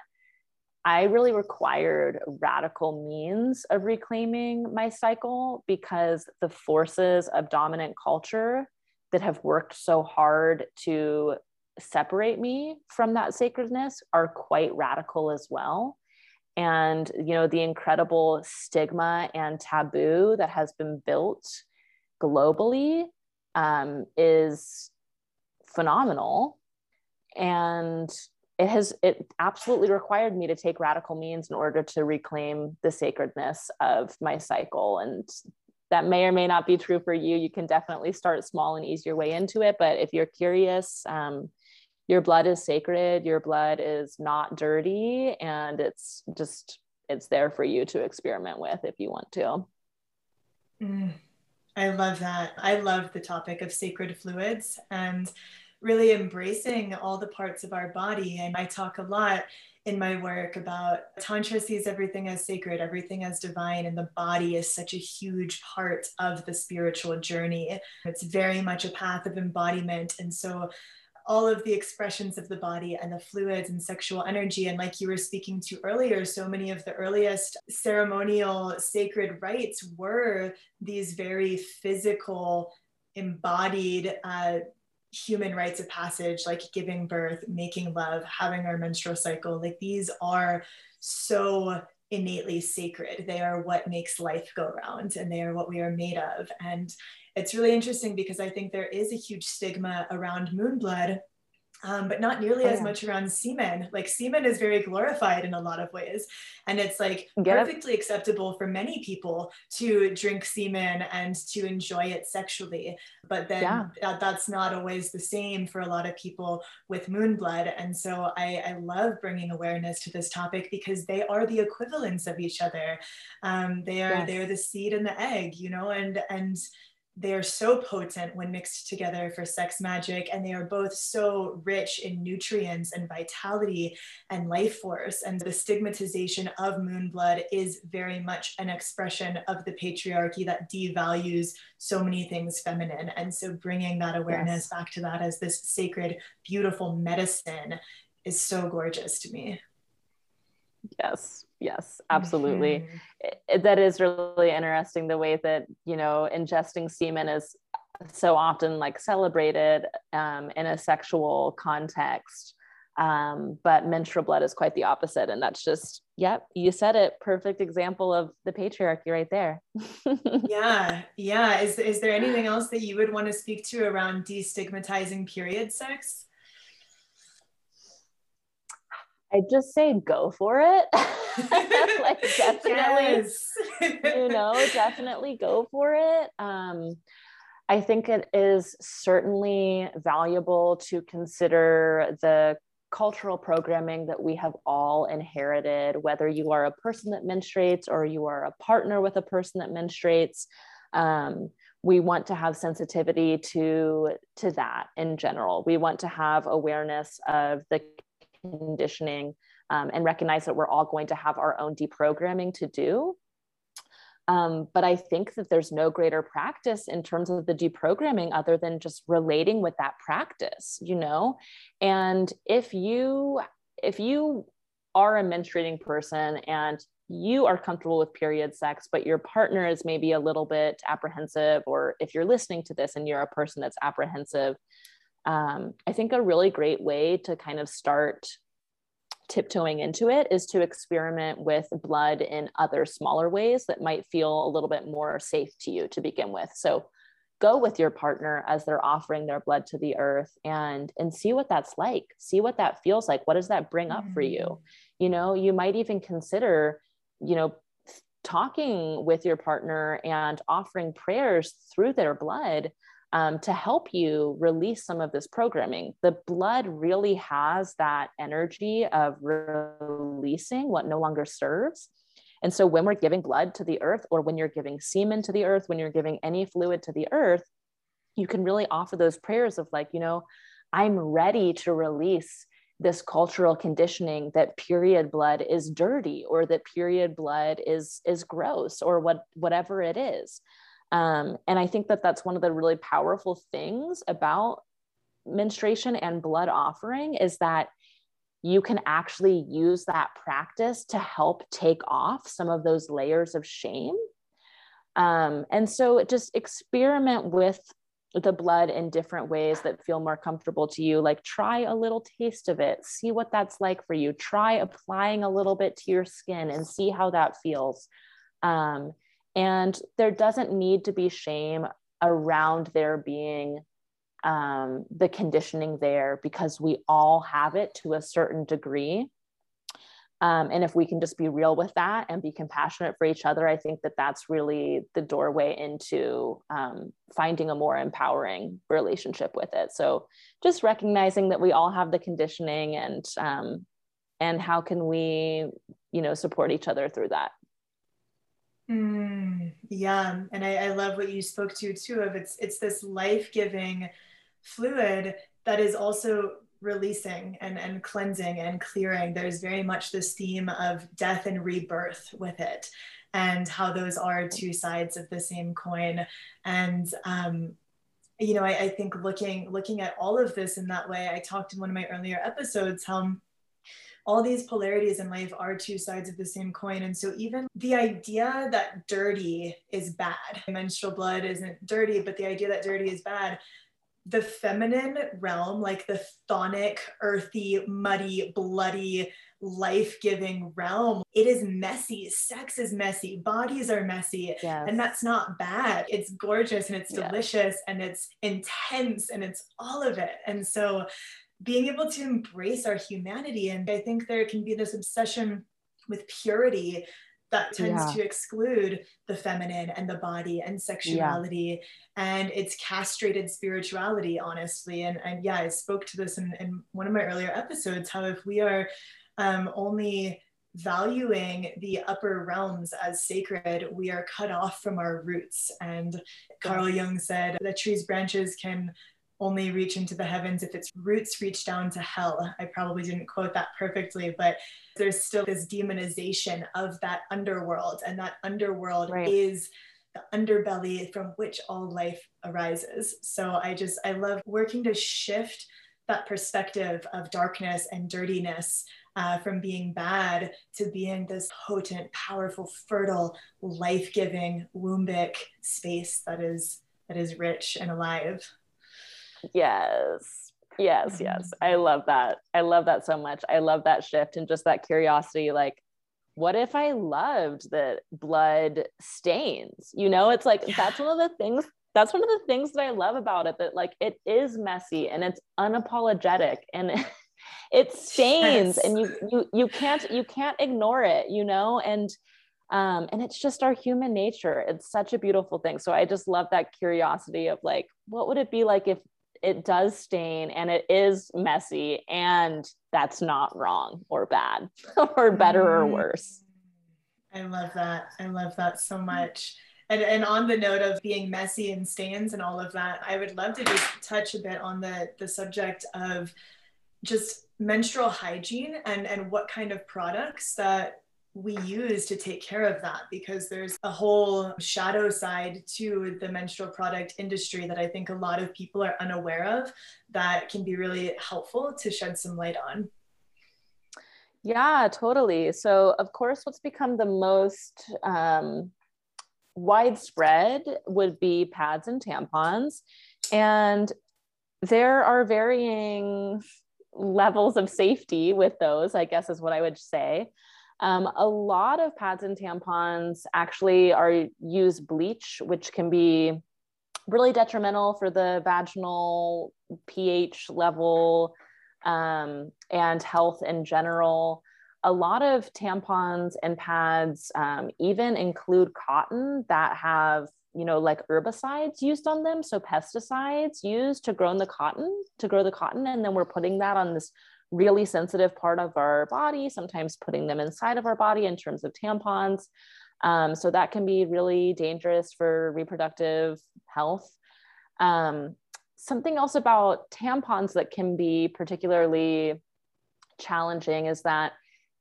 i really required radical means of reclaiming my cycle because the forces of dominant culture that have worked so hard to separate me from that sacredness are quite radical as well. And you know the incredible stigma and taboo that has been built globally um, is phenomenal. And it has it absolutely required me to take radical means in order to reclaim the sacredness of my cycle. And that may or may not be true for you. You can definitely start small and ease your way into it. But if you're curious um, your blood is sacred your blood is not dirty and it's just it's there for you to experiment with if you want to. Mm, i love that. I love the topic of sacred fluids. And really embracing all the parts of our body and i talk a lot in my work about tantra sees everything as sacred everything as divine and the body is such a huge part of the spiritual journey it's very much a path of embodiment and so all of the expressions of the body and the fluids and sexual energy. And like you were speaking to earlier, so many of the earliest ceremonial sacred rites were these very physical, embodied. Uh, human rites of passage like giving birth making love having our menstrual cycle like these are so innately sacred. They are what makes life go round and they are what we are made of. And it's really interesting because I think there is a huge stigma around moon blood um, but not nearly oh, as yeah. much around semen. Like semen is very glorified in a lot of ways. And it's like Get perfectly acceptable for many people to drink semen and to enjoy it sexually. But then yeah. that, that's not always the same for a lot of people with moon blood. And so I, I love bringing awareness to this topic because they are the equivalents of each other. Um, they are yes. they're the seed and the egg, you know, and and they are so potent when mixed together for sex magic and they are both so rich in nutrients and vitality and life force. And the stigmatization of moon blood is very much an expression of the patriarchy that devalues so many things feminine. And so bringing that awareness yes. back to that as this sacred beautiful medicine is so gorgeous to me. Yes yes absolutely. Mm-hmm. it, that is really interesting the way that you know ingesting semen is so often like celebrated um, in a sexual context um, but menstrual blood is quite the opposite and that's just yep you said it perfect example of the patriarchy right there. *laughs* Yeah yeah is, is there anything else that you would want to speak to around destigmatizing period sex I just say go for it. *laughs* like *laughs* definitely, you know, definitely go for it. Um, I think it is certainly valuable to consider the cultural programming that we have all inherited, whether you are a person that menstruates or you are a partner with a person that menstruates. Um, we want to have sensitivity to to that in general. We want to have awareness of the conditioning um, and recognize that we're all going to have our own deprogramming to do. Um, but I think that there's no greater practice in terms of the deprogramming other than just relating with that practice, you know? And if you, if you are a menstruating person and you are comfortable with period sex, but your partner is maybe a little bit apprehensive, or if you're listening to this and you're a person that's apprehensive, um, I think a really great way to kind of start tiptoeing into it is to experiment with blood in other smaller ways that might feel a little bit more safe to you to begin with. So go with your partner as they're offering their blood to the earth and and see what that's like. See what that feels like. What does that bring up for you? Mm. You know, you might even consider, you know, talking with your partner and offering prayers through their blood um, to help you release some of this programming. The blood really has that energy of releasing what no longer serves. And so when we're giving blood to the earth, or when you're giving semen to the earth, when you're giving any fluid to the earth, you can really offer those prayers of like, you know, I'm ready to release this cultural conditioning that period blood is dirty or that period blood is is gross or what whatever it is um, and i think that that's one of the really powerful things about menstruation and blood offering is that you can actually use that practice to help take off some of those layers of shame um, and so just experiment with the blood in different ways that feel more comfortable to you. Like try a little taste of it, see what that's like for you. Try applying a little bit to your skin and see how that feels. Um, and there doesn't need to be shame around there being um, the conditioning there because we all have it to a certain degree. Um, and if we can just be real with that and be compassionate for each other, I think that that's really the doorway into um, finding a more empowering relationship with it. So just recognizing that we all have the conditioning and um, and how can we, you know, support each other through that. Mm, yeah, and I, I love what you spoke to too. Of it's it's this life giving fluid that is also releasing and, and cleansing and clearing, there's very much this theme of death and rebirth with it, and how those are two sides of the same coin. And um, you know, I, I think looking looking at all of this in that way, I talked in one of my earlier episodes how all these polarities in life are two sides of the same coin. And so, even the idea that dirty is bad, menstrual blood isn't dirty, but the idea that dirty is bad, the feminine realm, like the chthonic, earthy, muddy, bloody, life giving realm, it is messy. Sex is messy. Bodies are messy. Yes. And that's not bad. It's gorgeous and it's delicious yes. and it's intense and it's all of it. And so being able to embrace our humanity, and I think there can be this obsession with purity that tends yeah. to exclude the feminine and the body and sexuality. Yeah. and it's castrated spirituality honestly. And, and yeah i spoke to this in, in one of my earlier episodes how if we are um, only valuing the upper realms as sacred we are cut off from our roots. And carl jung said the tree's branches can only reach into the heavens if its roots reach down to hell. I probably didn't quote that perfectly, but there's still this demonization of that underworld, and that underworld right. is the underbelly from which all life arises. So I just, I love working to shift that perspective of darkness and dirtiness uh, from being bad to being this potent, powerful, fertile, life-giving, wombic space that is that is rich and alive. Yes. Yes, yes. I mm-hmm. love that. I love that so much. I love that shift and just that curiosity like what if I loved that blood stains? You know, it's like yeah. that's one of the things that's one of the things that I love about it that like it is messy and it's unapologetic and *laughs* it stains yes. and you you you can't you can't ignore it, you know? And um and it's just our human nature. It's such a beautiful thing. So I just love that curiosity of like what would it be like if it does stain and it is messy and that's not wrong or bad *laughs* or better or mm. worse. I love that. I love that so much. And, and on the note of being messy and stains and all of that i would love to just touch a bit on the the subject of just menstrual hygiene and and what kind of products that we use to take care of that because there's a whole shadow side to the menstrual product industry that I think a lot of people are unaware of that can be really helpful to shed some light on. Yeah, totally. So, of course, what's become the most um, widespread would be pads and tampons. And there are varying levels of safety with those, I guess, is what I would say. Um, a lot of pads and tampons actually are use bleach, which can be really detrimental for the vaginal pH level um, and health in general. A lot of tampons and pads um, even include cotton that have, you know, like herbicides used on them. So pesticides used to grow the cotton, to grow the cotton. And then we're putting that on this really sensitive part of our body, sometimes putting them inside of our body in terms of tampons. Um, so that can be really dangerous for reproductive health. Um, something else about tampons that can be particularly challenging is that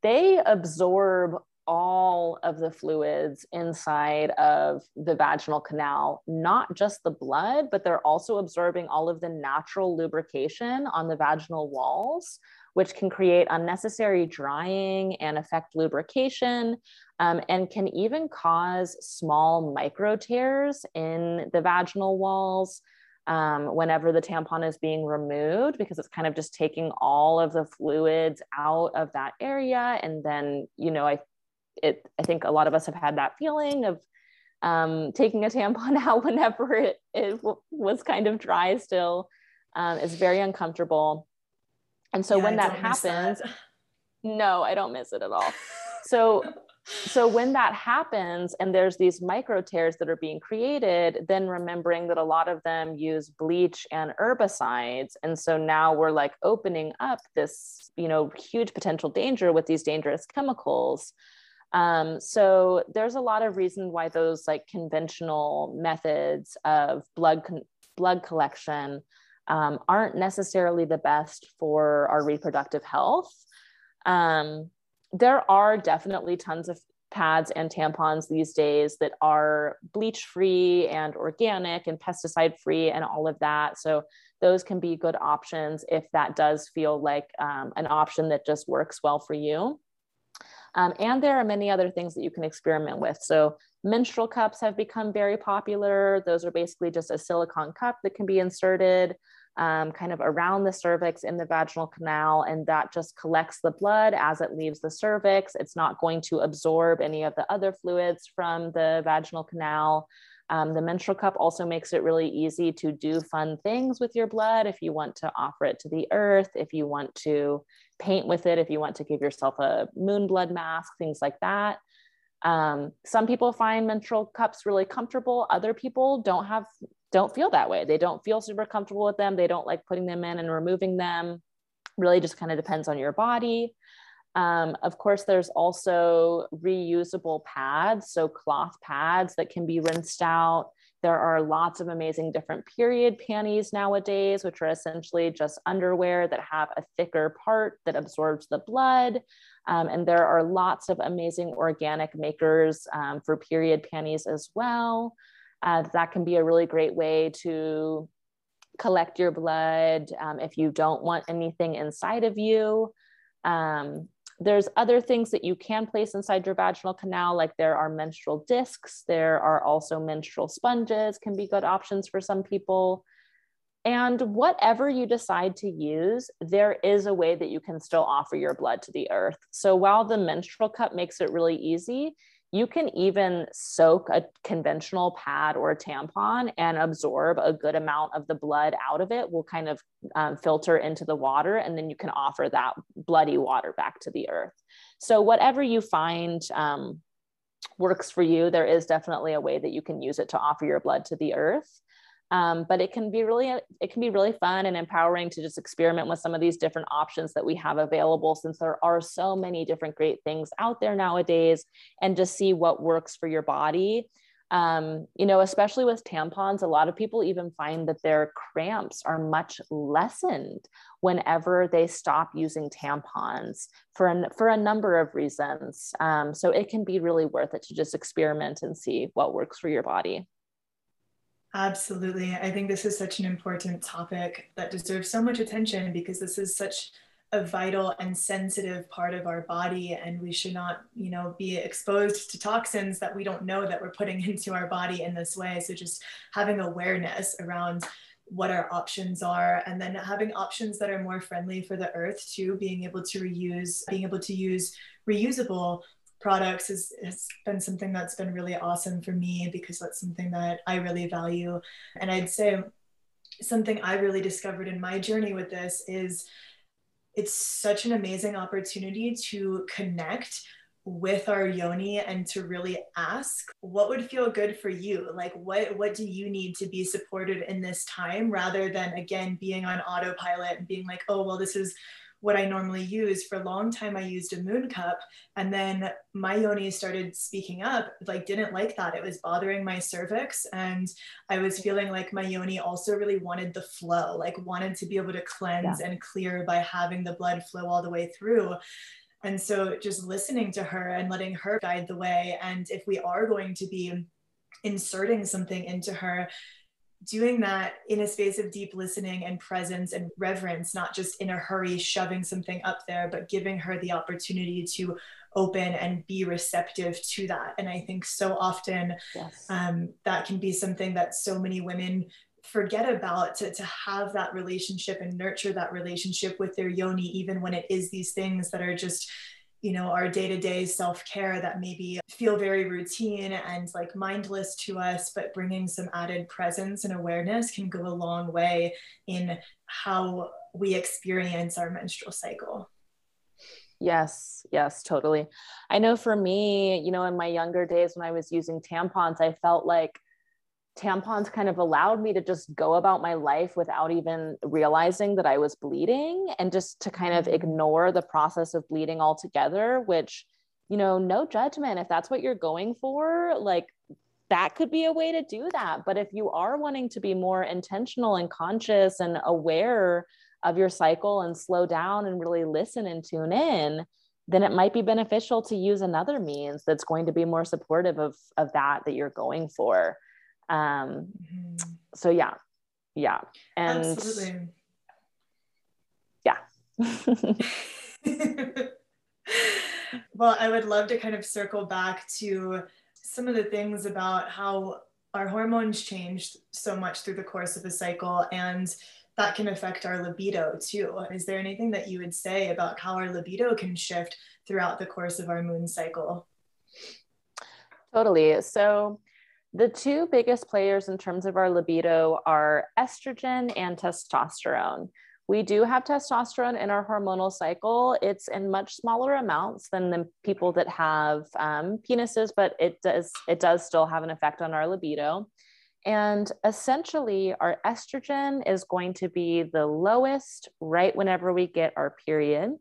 they absorb all of the fluids inside of the vaginal canal, not just the blood, but they're also absorbing all of the natural lubrication on the vaginal walls, which can create unnecessary drying and affect lubrication, um, and can even cause small micro tears in the vaginal walls. Um, whenever the tampon is being removed, because it's kind of just taking all of the fluids out of that area. And then, you know, I it i think a lot of us have had that feeling of um, taking a tampon *laughs* out whenever it, it w- was kind of dry still um, is very uncomfortable. And so yeah, when that happens that. no i don't miss it at all. *laughs* So so when that happens and there's these micro tears that are being created then remembering that a lot of them use bleach and herbicides. And so now we're like opening up this you know huge potential danger with these dangerous chemicals um, so there's a lot of reasons why those like conventional methods of blood con- blood collection um, aren't necessarily the best for our reproductive health. Um, there are definitely tons of pads and tampons these days that are bleach free and organic and pesticide free and all of that. So those can be good options if that does feel like um, an option that just works well for you. Um, and there are many other things that you can experiment with. So menstrual cups have become very popular. Those are basically just a silicone cup that can be inserted um, kind of around the cervix in the vaginal canal, and that just collects the blood as it leaves the cervix. It's not going to absorb any of the other fluids from the vaginal canal. Um, the menstrual cup also makes it really easy to do fun things with your blood if you want to offer it to the earth, if you want to paint with it, if you want to give yourself a moon blood mask, things like that. Um, some people find menstrual cups really comfortable. Other people don't have don't feel that way. They don't feel super comfortable with them. They don't like putting them in and removing them. Really, just kind of depends on your body. Um, of course, there's also reusable pads, so cloth pads that can be rinsed out. There are lots of amazing different period panties nowadays, which are essentially just underwear that have a thicker part that absorbs the blood. Um, and there are lots of amazing organic makers um, for period panties as well. Uh, that can be a really great way to collect your blood um, if you don't want anything inside of you. Um, there's other things that you can place inside your vaginal canal, like there are menstrual discs. There are also menstrual sponges, can be good options for some people. And whatever you decide to use, there is a way that you can still offer your blood to the earth. So while the menstrual cup makes it really easy, you can even soak a conventional pad or a tampon and absorb a good amount of the blood out of it will kind of um, filter into the water and then you can offer that bloody water back to the earth. So whatever you find um, works for you there is definitely a way that you can use it to offer your blood to the earth um, but it can be really it can be really fun and empowering to just experiment with some of these different options that we have available since there are so many different great things out there nowadays and just see what works for your body. Um, you know especially with tampons a lot of people even find that their cramps are much lessened whenever they stop using tampons for a, for a number of reasons. Um, so it can be really worth it to just experiment and see what works for your body Absolutely. I think this is such an important topic that deserves so much attention because this is such a vital and sensitive part of our body and we should not, you know, be exposed to toxins that we don't know that we're putting *laughs* into our body in this way. So just having awareness around what our options are and then having options that are more friendly for the earth too being able to reuse being able to use reusable products has, been something that's been really awesome for me because that's something that I really value. And I'd say something I really discovered in my journey with this is it's such an amazing opportunity to connect with our yoni and to really ask what would feel good for you like what what do you need to be supported in this time rather than again being on autopilot and being like oh well this is what I normally use. For a long time, I used a moon cup, and then my yoni started speaking up. Like, didn't like that. It was bothering my cervix, and I was feeling like my yoni also really wanted the flow, like wanted to be able to cleanse yeah. and clear by having the blood flow all the way through. And so, just listening to her and letting her guide the way. And if we are going to be inserting something into her, doing that in a space of deep listening and presence and reverence, not just in a hurry shoving something up there, but giving her the opportunity to open and be receptive to that. And I think so often yes. um, that can be something that so many women forget about to, to have that relationship and nurture that relationship with their yoni, even when it is these things that are just you know our day-to-day self-care that maybe feel very routine and like mindless to us but bringing some added presence and awareness can go a long way in how we experience our menstrual cycle Yes, yes, totally. I know for me, you know, in my younger days when I was using tampons, I felt like tampons kind of allowed me to just go about my life without even realizing that I was bleeding and just to kind of mm-hmm. ignore the process of bleeding altogether, which, you know, no judgment. If that's what you're going for, like that could be a way to do that. But if you are wanting to be more intentional and conscious and aware of your cycle and slow down and really listen and tune in, then it might be beneficial to use another means that's going to be more supportive of, of that that you're going for um mm-hmm. so yeah yeah and Absolutely. yeah *laughs* *laughs* well i would love to kind of circle back to some of the things about how our hormones change so much through the course of a cycle and that can affect our libido too. Is there anything that you would say about how our libido can shift throughout the course of our moon cycle? Totally. So, the two biggest players in terms of our libido are estrogen and testosterone. We do have testosterone in our hormonal cycle. It's in much smaller amounts than the people that have um, penises, but it does it does still have an effect on our libido. And essentially, our estrogen is going to be the lowest right whenever we get our period.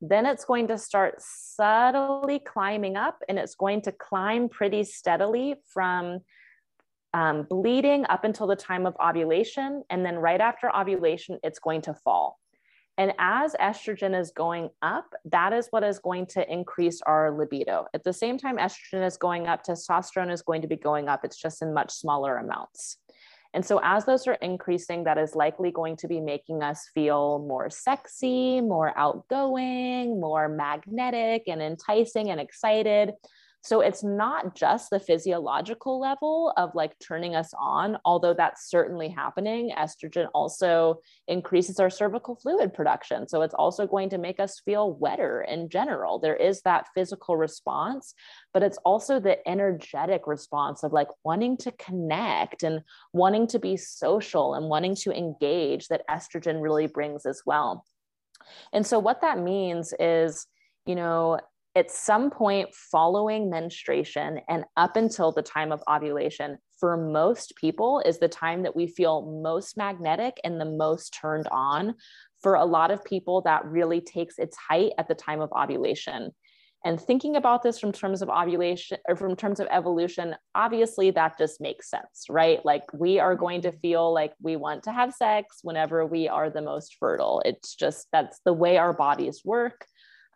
Then it's going to start subtly climbing up and it's going to climb pretty steadily from um, bleeding up until the time of ovulation. And then right after ovulation, it's going to fall. And as estrogen is going up, that is what is going to increase our libido. At the same time, estrogen is going up, testosterone is going to be going up. It's just in much smaller amounts. And so, as those are increasing, that is likely going to be making us feel more sexy, more outgoing, more magnetic and enticing and excited. So it's not just the physiological level of like turning us on, although that's certainly happening. Estrogen also increases our cervical fluid production. So it's also going to make us feel wetter in general. There is that physical response, but it's also the energetic response of like wanting to connect and wanting to be social and wanting to engage that estrogen really brings as well. And so what that means is, you know, at some point following menstruation and up until the time of ovulation for most people is the time that we feel most magnetic and the most turned on. For a lot of people that really takes its height at the time of ovulation. And thinking about this from terms of ovulation or from terms of evolution obviously that just makes sense right? Like we are mm-hmm. going to feel like we want to have sex whenever we are the most fertile. It's just that's the way our bodies work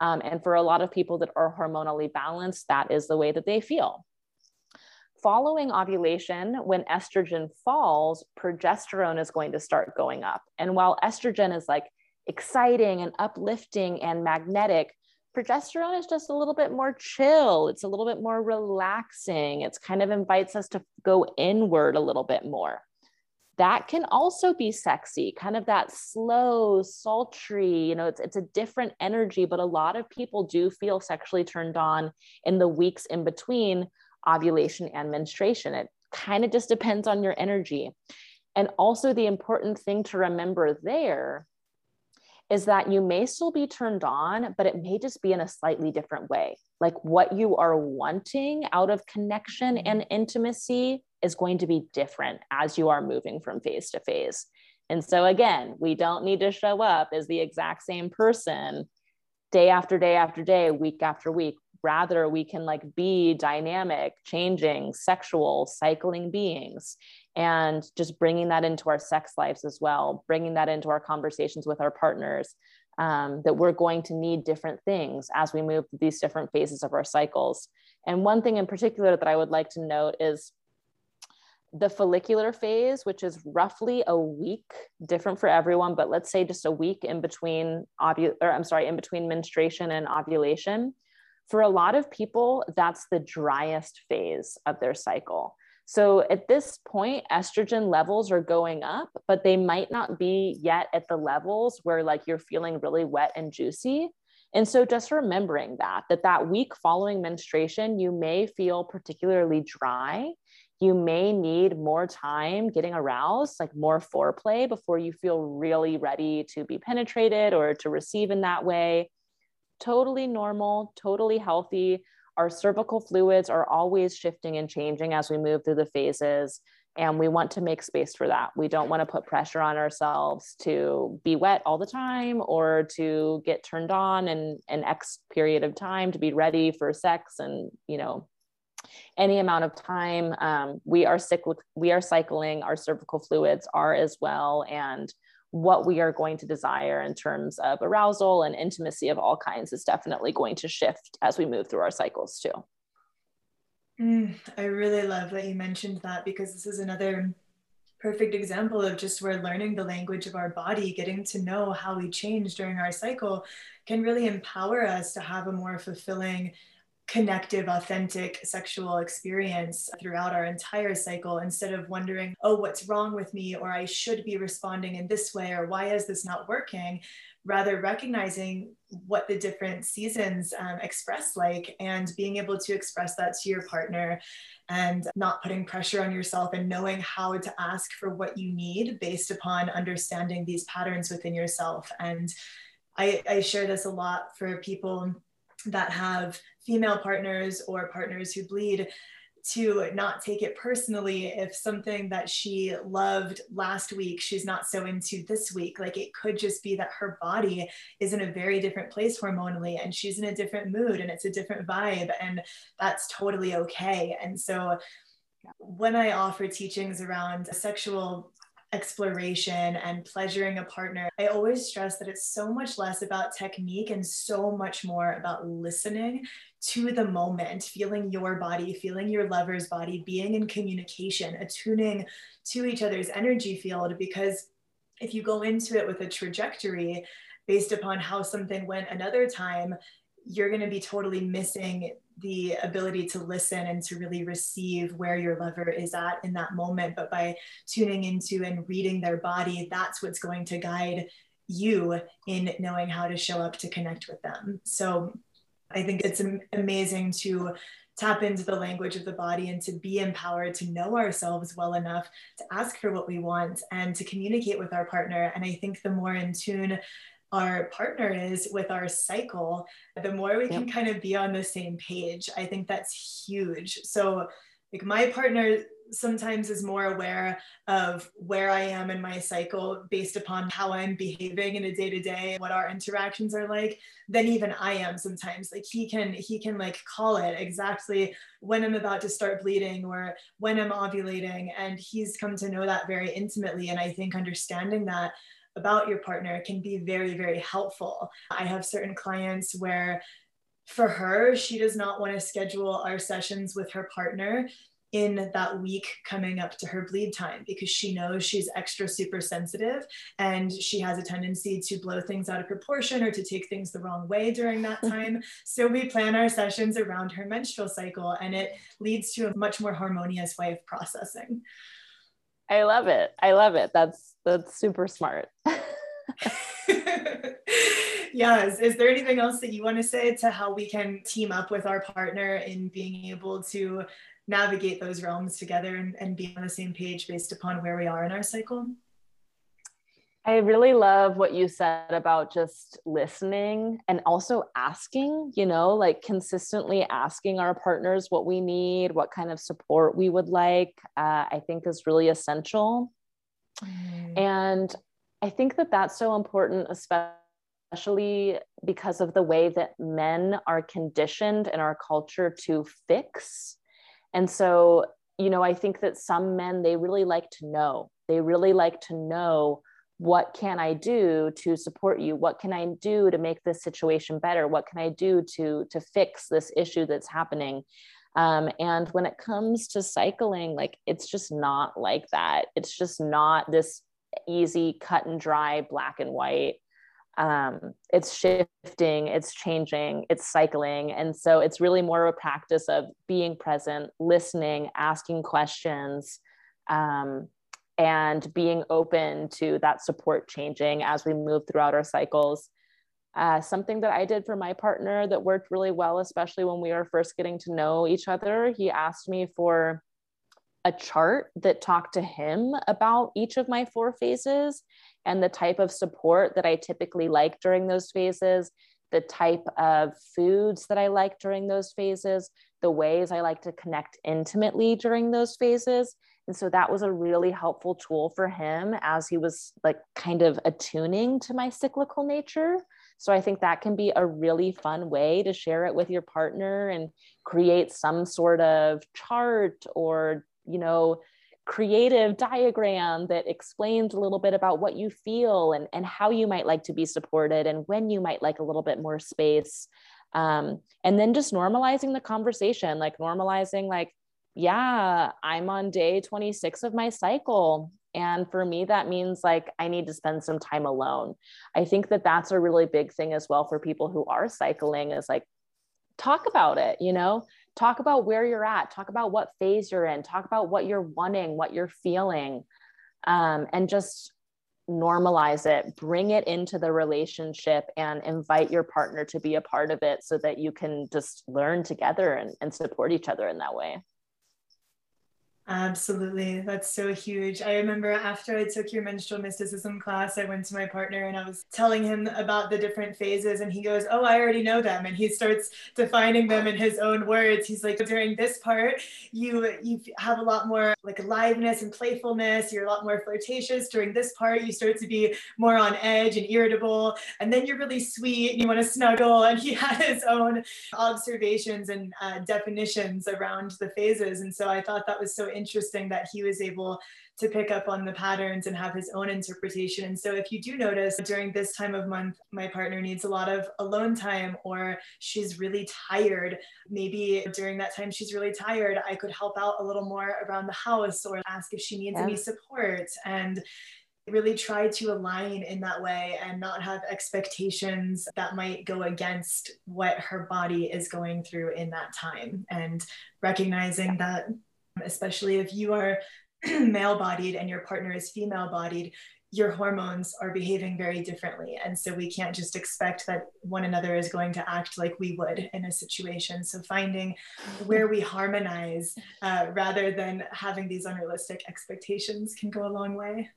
um, and for a lot of people that are hormonally balanced, that is the way that they feel. Following ovulation, when estrogen falls, progesterone is going to start going up. And while estrogen is like exciting and uplifting and magnetic, progesterone is just a little bit more chill. It's a little bit more relaxing. It's kind of invites us to go inward a little bit more that can also be sexy kind of that slow sultry you know it's, it's a different energy but a lot of people do feel sexually turned on in the weeks in between ovulation and menstruation. It kind of just depends on your energy. And also the important thing to remember there is that you may still be turned on, but it may just be in a slightly different way. Like what you are wanting out of connection mm-hmm. and intimacy is going to be different as you are moving from phase to phase. And so, again, we don't need to show up as the exact same person day after day after day, week after week. Rather, we can like be dynamic, changing, sexual, cycling beings and just bringing that into our sex lives as well, bringing that into our conversations with our partners. Um, that we're going to need different things as we move through these different phases of our cycles. And one thing in particular that I would like to note is the follicular phase, which is roughly a week, different for everyone, but let's say just a week in between ovul, or I'm sorry, in between menstruation and ovulation. For a lot of people, that's the driest phase of their cycle. So at this point, estrogen levels are going up, but they might not be yet at the levels where like you're feeling really wet and juicy. And so just remembering that, that that week following menstruation, you may feel particularly dry you may need more time getting aroused, like more foreplay before you feel really ready to be penetrated or to receive in that way. Totally normal, totally healthy. Our cervical fluids are always shifting and changing as we move through the phases. And we want to make space for that. We don't want to put pressure on ourselves to be wet all the time or to get turned on in an X period of time to be ready for sex and, you know, any amount of time. Um, we are cyclic, we are cycling, our cervical fluids are as well, and what we are going to desire in terms of arousal and intimacy of all kinds is definitely going to shift as we move through our cycles too. Mm, I really love that you mentioned that because this is another perfect example of just where learning the language of our body, getting to know how we change during our cycle, can really empower us to have a more fulfilling connective, authentic sexual experience throughout our entire cycle instead of wondering, oh, what's wrong with me? Or I should be responding in this way, or why is this not working? Rather, recognizing what the different seasons um, express like and being able to express that to your partner and not putting pressure on yourself and knowing how to ask for what you need based upon understanding these patterns within yourself. And I, I share this a lot for people that have female partners or partners who bleed to not take it personally if something that she loved last week she's not so into this week like it could just be that her body is in a very different place hormonally and she's in a different mood and it's a different vibe and that's totally okay. And so when i offer teachings around sexual exploration and pleasuring a partner, I always stress that it's so much less about technique and so much more about listening to the moment, feeling your body, feeling your lover's body, being in communication, attuning to each other's energy field. Because if you go into it with a trajectory based upon how something went another time, you're going to be totally missing the ability to listen and to really receive where your lover is at in that moment. But by tuning into and reading their body, that's what's going to guide you in knowing how to show up to connect with them. So I think it's amazing to tap into the language of the body and to be empowered to know ourselves well enough to ask for what we want and to communicate with our partner. And I think the more in tune our partner is with our cycle, the more we yep. can kind of be on the same page. I think that's huge. So, like, my partner sometimes is more aware of where I am in my cycle based upon how I'm behaving in a day to day, what our interactions are like, than even I am sometimes. Like he can he can like call it exactly when I'm about to start bleeding or when I'm ovulating, and he's come to know that very intimately. And I think understanding that about your partner can be very, very helpful. I have certain clients where for her, she does not want to schedule our sessions with her partner in that week coming up to her bleed time because she knows she's extra super sensitive and she has a tendency to blow things out of proportion or to take things the wrong way during that mm-hmm. time. so we plan our sessions around her menstrual cycle and it leads to a much more harmonious way of processing. I love it. I love it. That's that's super smart. *laughs* *laughs* yes. Is there anything else that you want to say to how we can team up with our partner in being able to navigate those realms together and, and be on the same page based upon where we are in our cycle? I really love what you said about just listening and also asking, you know, like consistently asking our partners what we need, what kind of support we would like, uh, I think is really essential. Mm. And I think that that's so important, especially because of the way that men are conditioned in our culture to fix. And so, you know, I think that some men, they really like to know. They really like to know what can I do to support you? What can I do to make this situation better? What can I do to, to fix this issue that's happening? Um, and when it comes to cycling, like it's just not like that. It's just not this easy cut and dry black and white um, it's shifting it's changing it's cycling and so it's really more of a practice of being present listening asking questions um, and being open to that support changing as we move throughout our cycles uh, something that i did for my partner that worked really well especially when we were first getting to know each other he asked me for a chart that talked to him about each of my four phases and the type of support that I typically like during those phases, the type of foods that I like during those phases, the ways I like to connect intimately during those phases. And so that was a really helpful tool for him as he was like kind of attuning to my cyclical nature. So I think that can be a really fun way to share it with your partner and create some sort of chart or you know creative diagram that explains a little bit about what you feel and, and how you might like to be supported and when you might like a little bit more space um, and then just normalizing the conversation like normalizing like yeah i'm on day 26 of my cycle. And for me that means like i need to spend some time alone. I think that that's a really big thing as well for people who are cycling is like talk about it you know? Talk about where you're at. Talk about what phase you're in. Talk about what you're wanting what you're feeling um, and just normalize it. Bring it into the relationship and invite your partner to be a part of it so that you can just learn together and, and support each other in that way Absolutely. That's so huge. I remember after I took your menstrual mysticism class, I went to my partner and I was telling him about the different phases and he goes, "Oh, I already know them." And he starts defining them in his own words. He's like, "During this part, you you have a lot more like aliveness and playfulness. You're a lot more flirtatious. During this part, you start to be more on edge and irritable, and then you're really sweet and you want to snuggle." And he *laughs* had his own observations and uh, definitions around the phases. And so I thought that was so interesting that he was able to pick up on the patterns and have his own interpretation. And so, if you do notice during this time of month, my partner needs a lot of alone time or she's really tired, maybe during that time she's really tired, I could help out a little more around the house or ask if she needs yeah. any support. And really try to align in that way and not have expectations that might go against what her body is going through in that time and recognizing that especially if you are *clears throat* male bodied and your partner is female bodied, your hormones are behaving very differently. And so we can't just expect that one another is going to act like we would in a situation. So finding where we harmonize uh, rather than having these unrealistic expectations can go a long way.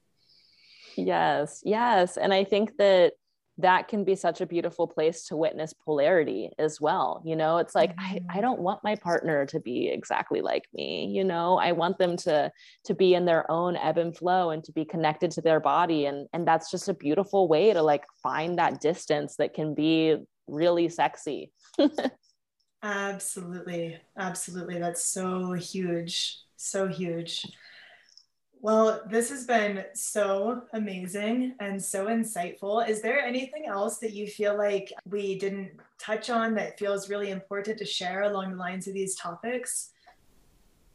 Yes, yes. And I think that that can be such a beautiful place to witness polarity as well you know? It's like mm-hmm. I, I don't want my partner to be exactly like me you know? I want them to to be in their own ebb and flow and to be connected to their body. And and that's just a beautiful way to like find that distance that can be really sexy. *laughs* Absolutely. Absolutely. That's so huge. So huge well, this has been so amazing and so insightful. Is there anything else that you feel like we didn't touch on that feels really important to share along the lines of these topics?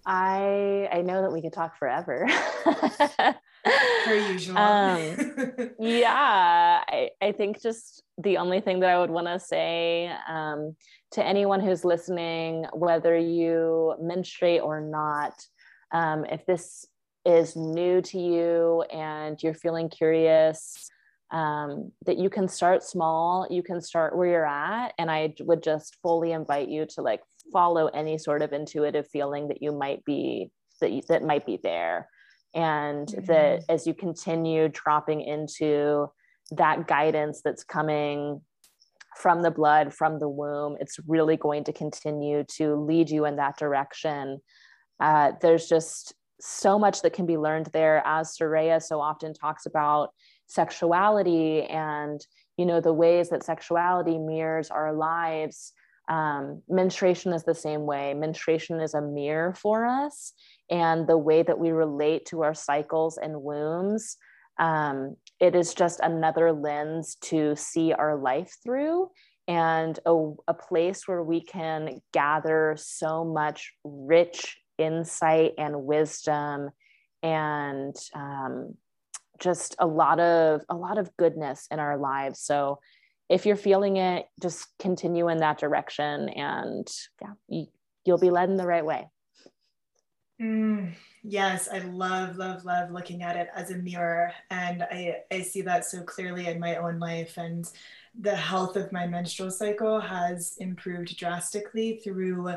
I I know that we could talk forever. *laughs* per usual. Um, *laughs* yeah, I, I think just the only thing that I would want to say um, to anyone who's listening, whether you menstruate or not, um, if this is new to you and you're feeling curious, um, that you can start small, you can start where you're at. And I would just fully invite you to like follow any sort of intuitive feeling that you might be that you, that might be there. And mm-hmm. that as you continue dropping into that guidance that's coming from the blood, from the womb, it's really going to continue to lead you in that direction. Uh, there's just so much that can be learned there, as Soraya so often talks about sexuality and you know the ways that sexuality mirrors our lives. Um, menstruation is the same way. Menstruation is a mirror for us, and the way that we relate to our cycles and wombs. Um, it is just another lens to see our life through and a, a place where we can gather so much rich insight and wisdom and um, just a lot of a lot of goodness in our lives. So if you're feeling it just continue in that direction and yeah you, you'll be led in the right way. Mm, yes i love love love looking at it as a mirror. And i i see that so clearly in my own life. And the health of my menstrual cycle has improved drastically through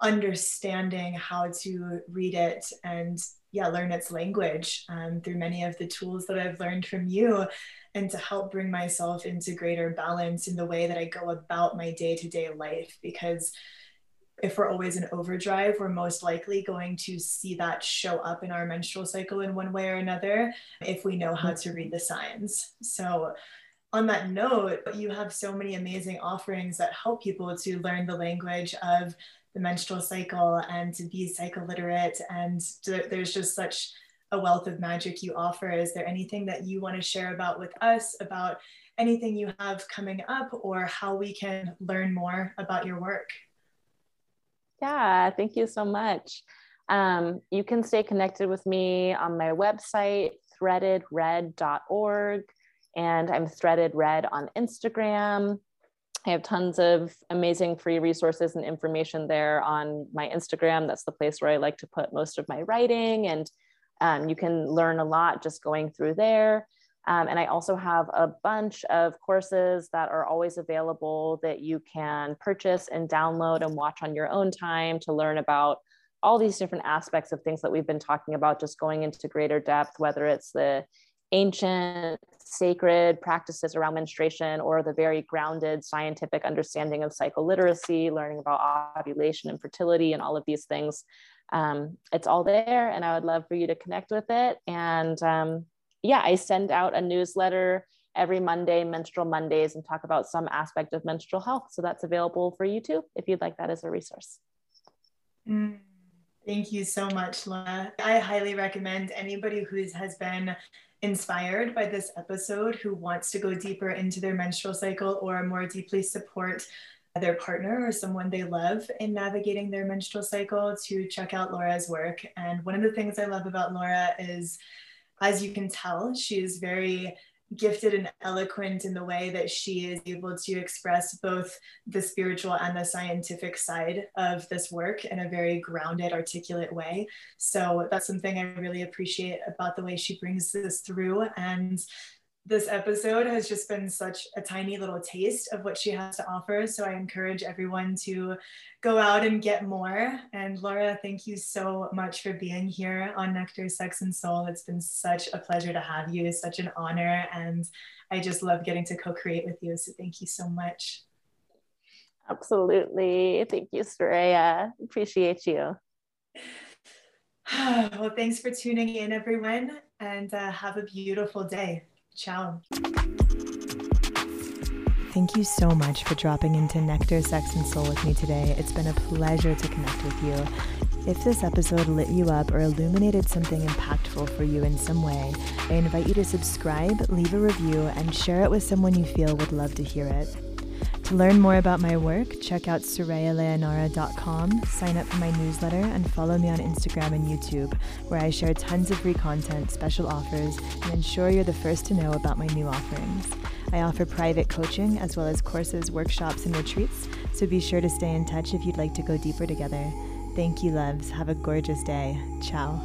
understanding how to read it and yeah learn its language um, through many of the tools that i've learned from you and to help bring myself into greater balance in the way that i go about my day-to-day life because if we're always in overdrive, we're most likely going to see that show up in our menstrual cycle in one way or another if we know how to read the signs. So, on that note, you have so many amazing offerings that help people to learn the language of the menstrual cycle and to be cycle literate. And to, there's just such a wealth of magic you offer. Is there anything that you want to share about with us about anything you have coming up or how we can learn more about your work? Yeah, thank you so much. Um, you can stay connected with me on my website, threadedred.org and I'm Threaded Red on Instagram. I have tons of amazing free resources and information there on my Instagram. That's the place where I like to put most of my writing, and um, you can learn a lot just going through there. Um, and I also have a bunch of courses that are always available that you can purchase and download and watch on your own time to learn about all these different aspects of things that we've been talking about, just going into greater depth, whether it's the ancient sacred practices around menstruation or the very grounded scientific understanding of cycle literacy, learning about ovulation and fertility and all of these things. Um, it's all there, and I would love for you to connect with it. And um, yeah, I send out a newsletter every Monday, Menstrual Mondays, and talk about some aspect of menstrual health. So that's available for you too, if you'd like that as a resource. Mm. Thank you so much, Laura. I highly recommend anybody who has been inspired by this episode who wants to go deeper into their menstrual cycle or more deeply support their partner or someone they love in navigating their menstrual cycle to check out Laura's work. And one of the things I love about Laura is, as you can tell, she is very gifted and eloquent in the way that she is able to express both the spiritual and the scientific side of this work in a very grounded, articulate way. So that's something I really appreciate about the way she brings this through. And this episode has just been such a tiny little taste of what she has to offer. So I encourage everyone to go out and get more. And Laura, thank you so much for being here on Nectar, Sex, and Soul. It's been such a pleasure to have you, it's such an honor. And I just love getting to co create with you. So thank you so much. Absolutely. Thank you, Soraya. Appreciate you. *sighs* well, thanks for tuning in, everyone, and uh, have a beautiful day. Ciao. Thank you so much for dropping into Nectar, Sex, and Soul with me today. It's been a pleasure to connect with you. If this episode lit you up or illuminated something impactful for you in some way, I invite you to subscribe, leave a review, and share it with someone you feel would love to hear it. To learn more about my work, check out sorayaleonara.com, sign up for my newsletter, and follow me on Instagram and YouTube, where I share tons of free content, special offers, and ensure you're the first to know about my new offerings. I offer private coaching as well as courses, workshops, and retreats, so be sure to stay in touch if you'd like to go deeper together. Thank you, loves. Have a gorgeous day. Ciao.